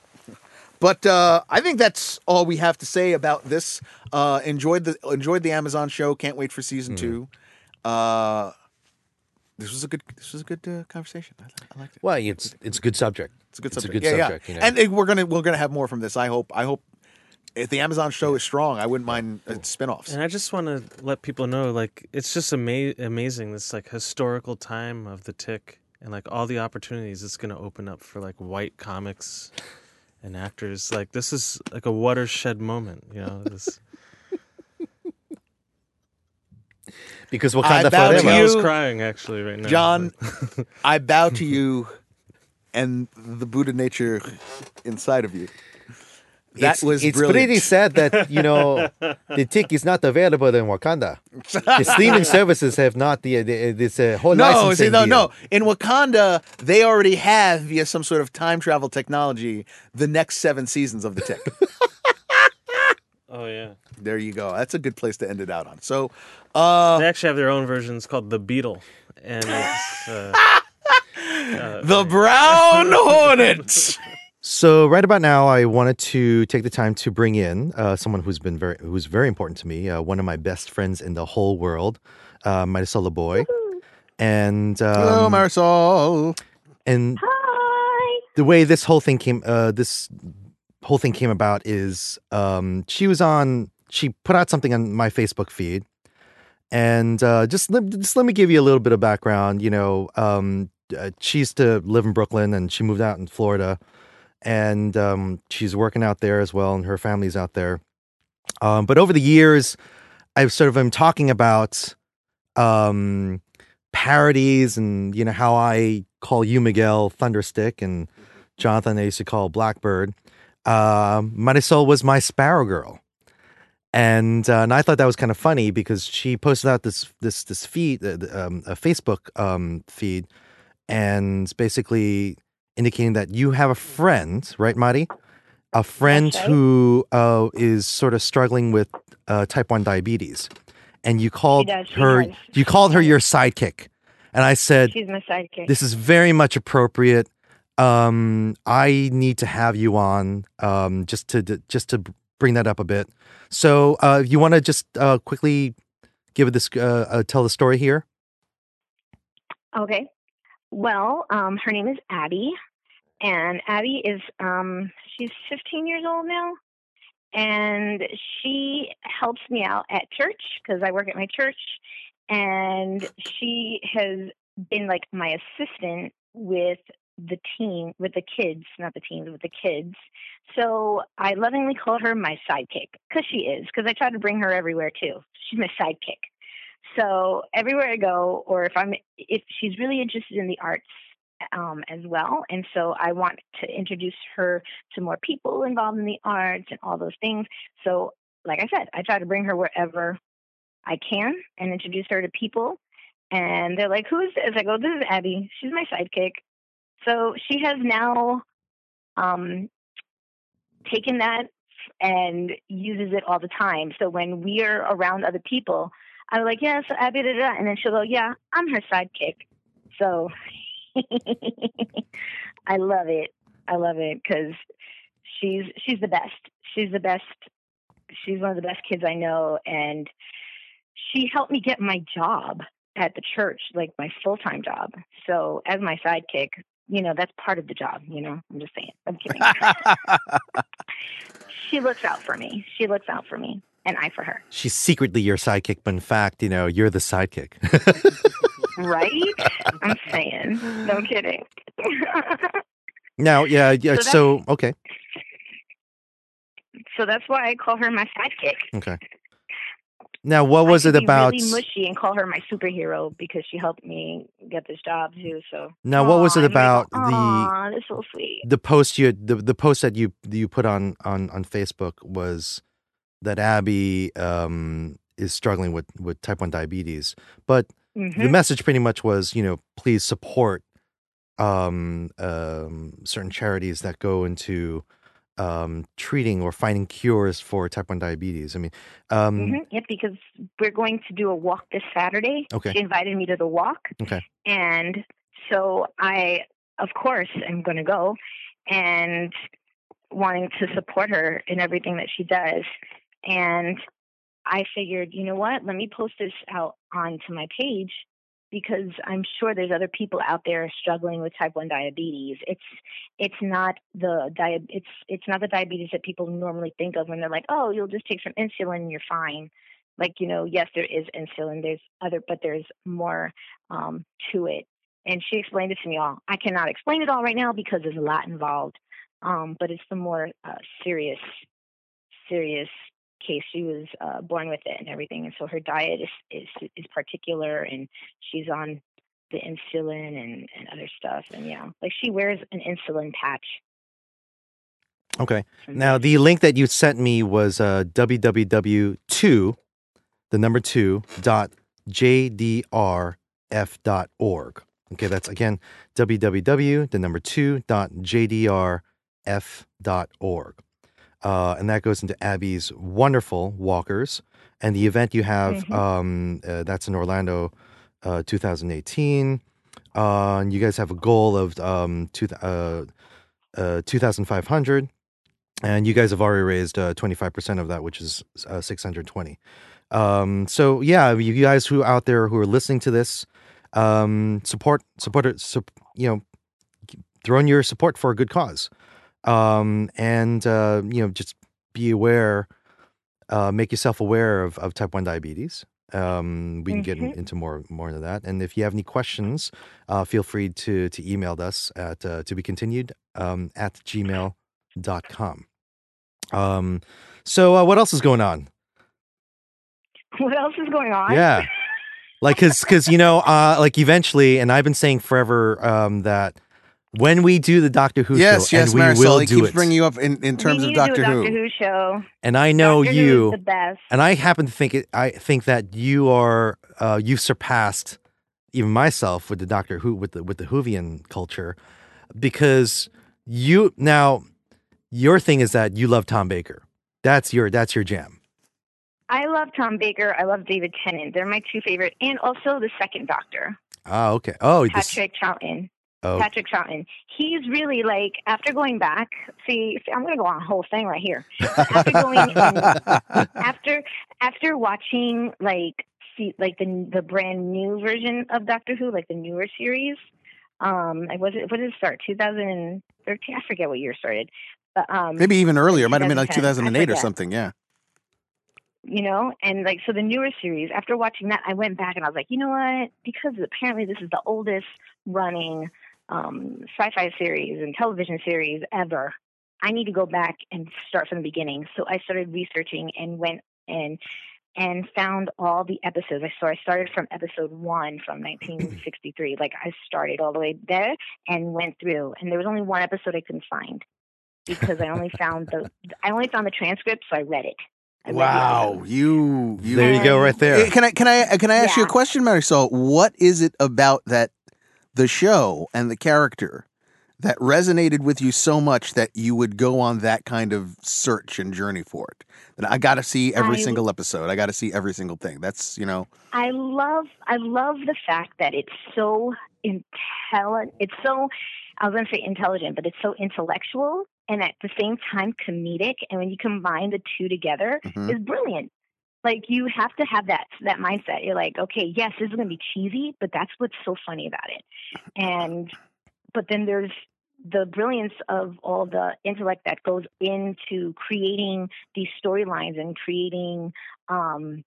But uh, I think that's all we have to say about this. Uh, enjoyed the enjoyed the Amazon show. Can't wait for season Mm. two. Uh, this was a good this was a good uh, conversation. I, I liked it. Well, it's it's a good subject. It's a good subject. It's a subject. good yeah, subject, yeah. you know. And uh, we're gonna we're gonna have more from this. I hope. I hope if the Amazon show is strong, I wouldn't mind uh, spin-offs. And I just want to let people know, like, it's just ama- amazing this like historical time of the tick and like all the opportunities it's going to open up for like white comics and actors. Like, this is like a watershed moment, you know. This Because what I Wakanda bow to forever. I was crying actually right now. John, I bow to you and the Buddha nature inside of you. That it's, was it's brilliant. pretty sad that you know the tick is not available in Wakanda. The streaming services have not the, the this uh, whole No, licensing see, no, deal. no. In Wakanda, they already have via some sort of time travel technology the next seven seasons of the Tick. Oh yeah, there you go. That's a good place to end it out on. So, uh, they actually have their own versions called the Beetle, and it's uh, the Brown Hornet. So right about now, I wanted to take the time to bring in uh, someone who's been very who's very important to me. Uh, one of my best friends in the whole world, uh, Marisol Boy, and um, Hello, Marisol. and Hi. the way this whole thing came uh this whole thing came about is um she was on she put out something on my Facebook feed and uh just let, just let me give you a little bit of background you know um uh, she used to live in Brooklyn and she moved out in Florida, and um, she's working out there as well, and her family's out there. Um, but over the years, I've sort of been talking about um, parodies and you know how I call you Miguel Thunderstick and Jonathan I used to call Blackbird. Uh, Marisol was my Sparrow Girl, and uh, and I thought that was kind of funny because she posted out this this this feed, uh, um, a Facebook um, feed, and basically indicating that you have a friend, right, Mari? A friend right. who uh, is sort of struggling with uh, type one diabetes, and you called does, she her does. you called her your sidekick, and I said She's my sidekick. this is very much appropriate. Um, I need to have you on um, just to just to bring that up a bit. So, uh, you want to just uh, quickly give this uh, uh, tell the story here? Okay. Well, um, her name is Abby, and Abby is um, she's 15 years old now, and she helps me out at church because I work at my church, and she has been like my assistant with the team, with the kids, not the teams, with the kids. So I lovingly call her my sidekick because she is, because I try to bring her everywhere too. She's my sidekick. So everywhere I go, or if I'm, if she's really interested in the arts um, as well, and so I want to introduce her to more people involved in the arts and all those things. So, like I said, I try to bring her wherever I can and introduce her to people. And they're like, "Who is this?" I go, "This is Abby. She's my sidekick." So she has now um, taken that and uses it all the time. So when we're around other people, I'm like, yeah, so Abby, da, da. and then she'll go, yeah, I'm her sidekick. So I love it. I love it because she's she's the best. She's the best. She's one of the best kids I know, and she helped me get my job at the church, like my full time job. So as my sidekick, you know, that's part of the job. You know, I'm just saying. I'm kidding. she looks out for me. She looks out for me, and I for her. She's secretly your sidekick, but in fact, you know, you're the sidekick. Right? I'm saying. No kidding. now, yeah, yeah. So So, okay, so that's why I call her my sidekick. okay. Now, what was it about? Really mushy and call her my superhero because she helped me get this job too. So Now, what was it and I go, about the that's so sweet. the post you the the post that you you put on on on Facebook was that Abby um is struggling with with type one diabetes, but hmm the message pretty much was you know please support um um certain charities that go into um treating or finding cures for type one diabetes. I mean, um hmm Yep, because we're going to do a walk this Saturday. Okay. She invited me to the walk. Okay. And so I, of course, am going to go and wanting to support her in everything that she does. And I figured, you know what? Let me post this out onto my page because I'm sure there's other people out there struggling with type 1 diabetes. It's it's not the dia- it's it's not the diabetes that people normally think of when they're like, "Oh, you'll just take some insulin and you're fine." Like, you know, yes, there is insulin, there's other but there's more um to it. And she explained it to me all. I cannot explain it all right now because there's a lot involved. Um, but it's the more uh, serious serious case. She was uh, born with it and everything, and so her diet is is is particular, and she's on the insulin and and other stuff, and yeah, like she wears an insulin patch. okay. Now, the link that you sent me was uh, www2, the number two, dot jdrf dot org. Okay, that's again www, the number two, dot jdrf dot org. Uh, and that goes into Abby's wonderful walkers. And the event you have, Mhm. um, uh, that's in Orlando, uh, 2018. Uh, and you guys have a goal of um, two, uh, uh, 2,500 and you guys have already raised uh, 25% of that which is uh, 620 um, so yeah you guys who out there who are listening to this um, support support it you know throw in your support for a good cause um, and uh, you know just be aware uh, make yourself aware of, of type 1 diabetes Um, we can get Mhm. into more more into that. And if you have any questions, uh, feel free to to email us at uh, to be continued um, at gmail.com. Um, so uh, what else is going on? What else is going on? Yeah. Like, cause, cause you know, uh, like eventually, and I've been saying forever um, that when we do the Doctor Who yes, show, yes, and we Marisol. will He do keeps it, bringing you up in, in We terms need of to do Doctor a Who. Doctor Who show. and I know Doctor you, the best. and I happen to think it. I think that you are, uh, you've surpassed even myself with the Doctor Who, with the with the Whovian culture, because you now your thing is that you love Tom Baker. That's your that's your jam. I love Tom Baker. I love David Tennant. They're my two favorite, and also the second Doctor, Oh, okay. Oh, this, Patrick Troughton. Oh, Patrick Troughton. He's really like after going back. See, see I'm going to go on a whole thing right here. After going and, after after watching like see like the the brand new version of Doctor Who, like the newer series. Um, like was it what did it start? 2013. I forget what year it started. But um, Maybe even earlier. It might have been like 2008 or something. Yeah. you know and like so the newer series after watching that i went back and i was like you know what because apparently this is the oldest running um sci-fi series and television series ever i need to go back and start from the beginning so i started researching and went and and found all the episodes i so i started from episode one from 1963 like i started all the way there and went through and there was only one episode i couldn't find because i only found the i only found the transcript so i read it I read the Wow, episode. you you. there you go, right there. Can I can I can I ask you a question, Mary? So, What is it about that the show and the character that resonated with you so much that you would go on that kind of search and journey for it? That I got to see every I- single episode. I got to see every single thing. That's you know. I love I love the fact that it's so intelligent. It's so I was going to say intelligent, but it's so intellectual and at the same time comedic. And when you combine the two together, Mhm. it's brilliant. Like you have to have that that mindset. You're like, okay, yes, this is going to be cheesy, but that's what's so funny about it. And but then there's the brilliance of all the intellect that goes into creating these storylines and creating um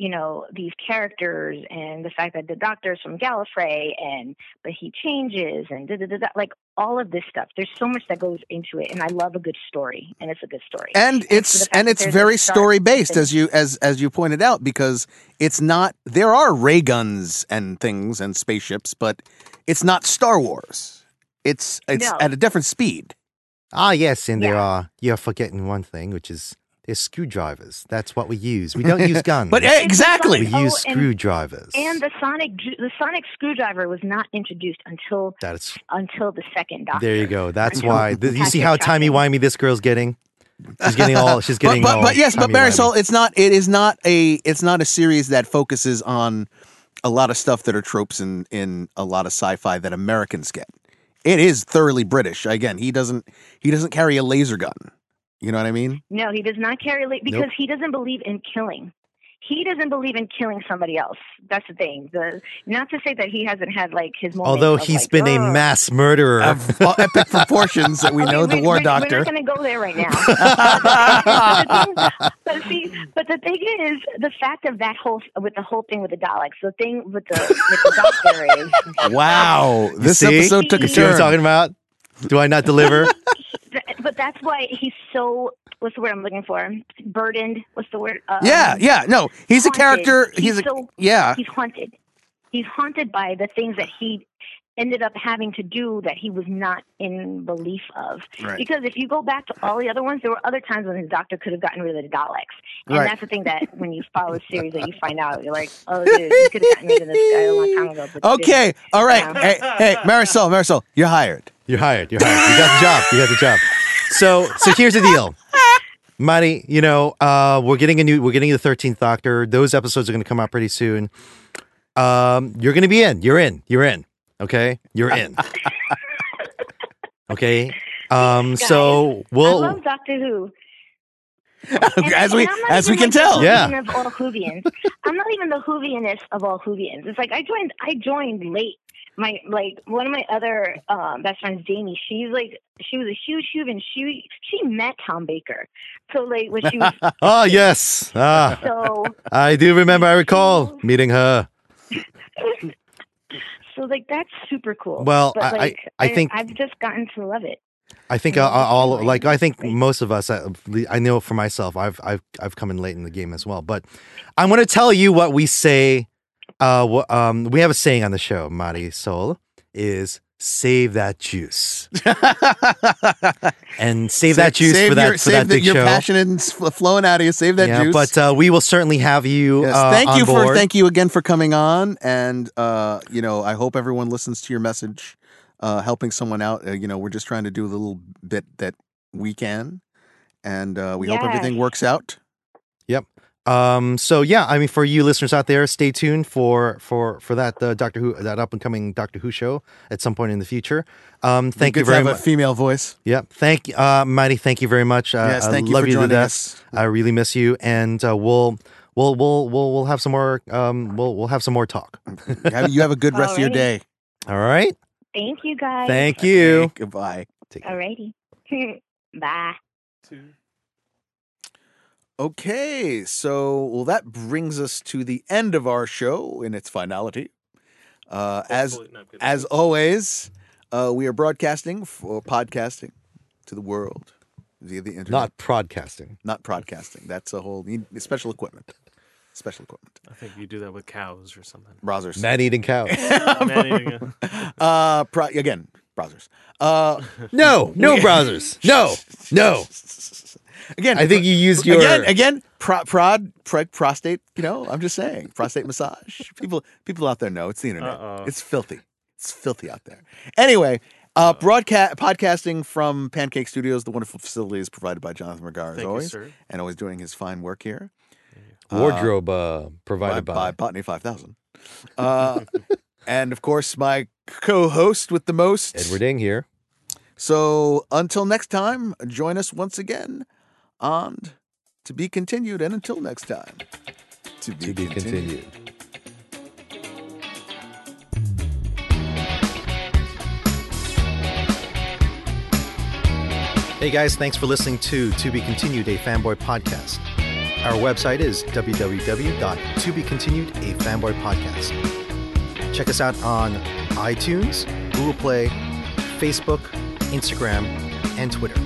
you know these characters and the fact that the doctor's from Gallifrey and but he changes and da, da, da, da, like all of this stuff. There's so much that goes into it, and I love a good story, and it's a good story. and for it's the and it's very story based as you as as you pointed out because it's not there are ray guns and things and spaceships but it's not star wars it's it's No. at a different speed Ah, yes, and there are. You're forgetting one thing, which is there's screwdrivers. That's what we use. We don't use guns. but exactly we like- oh, use and- screwdrivers. And the sonic the sonic screwdriver was not introduced until That's until the second Doctor. there. You go. That's Until why. Th- you see how timey wimey this girl's getting. She's getting all. She's getting but, all. but yes but timey-wimey. Marisol it's not it is not a it's not a series that focuses on a lot of stuff that are tropes in in a lot of sci-fi that Americans get it is thoroughly British again he doesn't he doesn't carry a laser gun you know what I mean No, he does not carry la- because he doesn't believe in killing. He doesn't believe in killing somebody else. That's the thing. The not to say that he hasn't had like his moments. Although of, he's like, been a mass murderer. of epic proportions that we Okay, know the war we- doctor We're not going to go there right now. but, the thing, but see, but the thing is, the fact of that whole with the whole thing with the Daleks, the thing with the with the doctor is, Wow, this see? episode took a you see what I'm turn. talking about? Do I not deliver? th- but that's why he's so. What's the word I'm looking for? Burdened. What's the word? Um, yeah, yeah, no, he's a character. He's, He's a so- yeah, He's haunted. He's haunted by the things that he ended up having to do that he was not in belief of. Right. Because if you go back to all the other ones, there were other times when his doctor could have gotten rid of the Daleks. And Right. that's the thing that when you follow the series that you find out, you're like, oh, dude, you could have gotten rid of this guy a long time ago. But you Okay, all right. Yeah. Hey, hey, Marisol, Marisol, you're hired. You're hired. You're hired. You got the job. You got the job. So, so here's the deal, Marty. You know, uh, we're getting a new. We're getting the Thirteenth Doctor. Those episodes are going to come out pretty soon. Um, you're going to be in. You're in. You're in. Okay, you're in. Okay. Um. So we'll. I love Doctor Who. And- as we and I'm not as we can like tell. Yeah. Of all Whovians. I'm not even the Whovianist of all Whovians. It's like I joined. I joined late. My like one of my other um, best friends, Jamie. She's like she was a huge and she she met Tom Baker. So like when she was Oh yes. Ah, so I do remember. I recall meeting her. so like that's super cool. Well, but I- I- like I think- I've just gotten to love it. I think uh, all definitely. like I think most of us. uh, I know for myself, I've I've I've come in late in the game as well. But I'm going to tell you what we say. Uh, wha- um, we have a saying on the show, Mari Sol, is save that juice and save that juice save for that your, for save that the- big your show. passion and flowing out of you. Save that yeah, juice. but uh, we will certainly have you. Yes, uh, thank on you for thank you again for coming on, and uh, you know I hope everyone listens to your message, uh, helping someone out. Uh, you know we're just trying to do a little bit that we can, and uh, we hope everything works out. Um, so yeah, I mean, for you listeners out there, stay tuned for for for that uh, Doctor Who that up and coming Doctor Who show at some point in the future. Um, thank Good you to very have much. a female voice. Yep. Thank you, uh, Mighty. Thank you very much. Uh, yes, I thank you love for you to joining death. us. I really miss you, and uh, we'll we'll we'll we'll we'll have some more. Um, we'll we'll have some more talk. You have a good rest of your day. All right. Thank you guys. Thank you. Okay, goodbye. Take care. Alrighty. Bye. Okay, so well, that brings us to the end of our show in its finality. Uh, as as always, uh, we are broadcasting or podcasting to the world via the internet. Not broadcasting. not broadcasting. That's a whole need special equipment. Special equipment. I think you do that with cows or something. Browsers. Man eating cows. Man eating uh, pro- again, browsers. Uh, no, no browsers. No, no. Again, I think you used your. again, again, pro- prod, pro- prostate. You know, I'm just saying, prostate massage. People, people out there know it's the internet. Uh-oh. It's filthy. It's filthy out there. Anyway, uh, broadcast podcasting from Pancake Studios. The wonderful facility is provided by Jonathan Regar as Thank you, always, sir. and always doing his fine work here. wardrobe uh, by, provided by by. Botany 5000. Uh, and of course, my co host with the most. Edward Ing here. So until next time, join us once again on To Be Continued. And until next time, to be, To be continued. Hey guys, thanks for listening to To Be Continued, a fanboy podcast. Our website is www.tobecontinued, a. Check us out on iTunes, Google Play, Facebook, Instagram, and Twitter.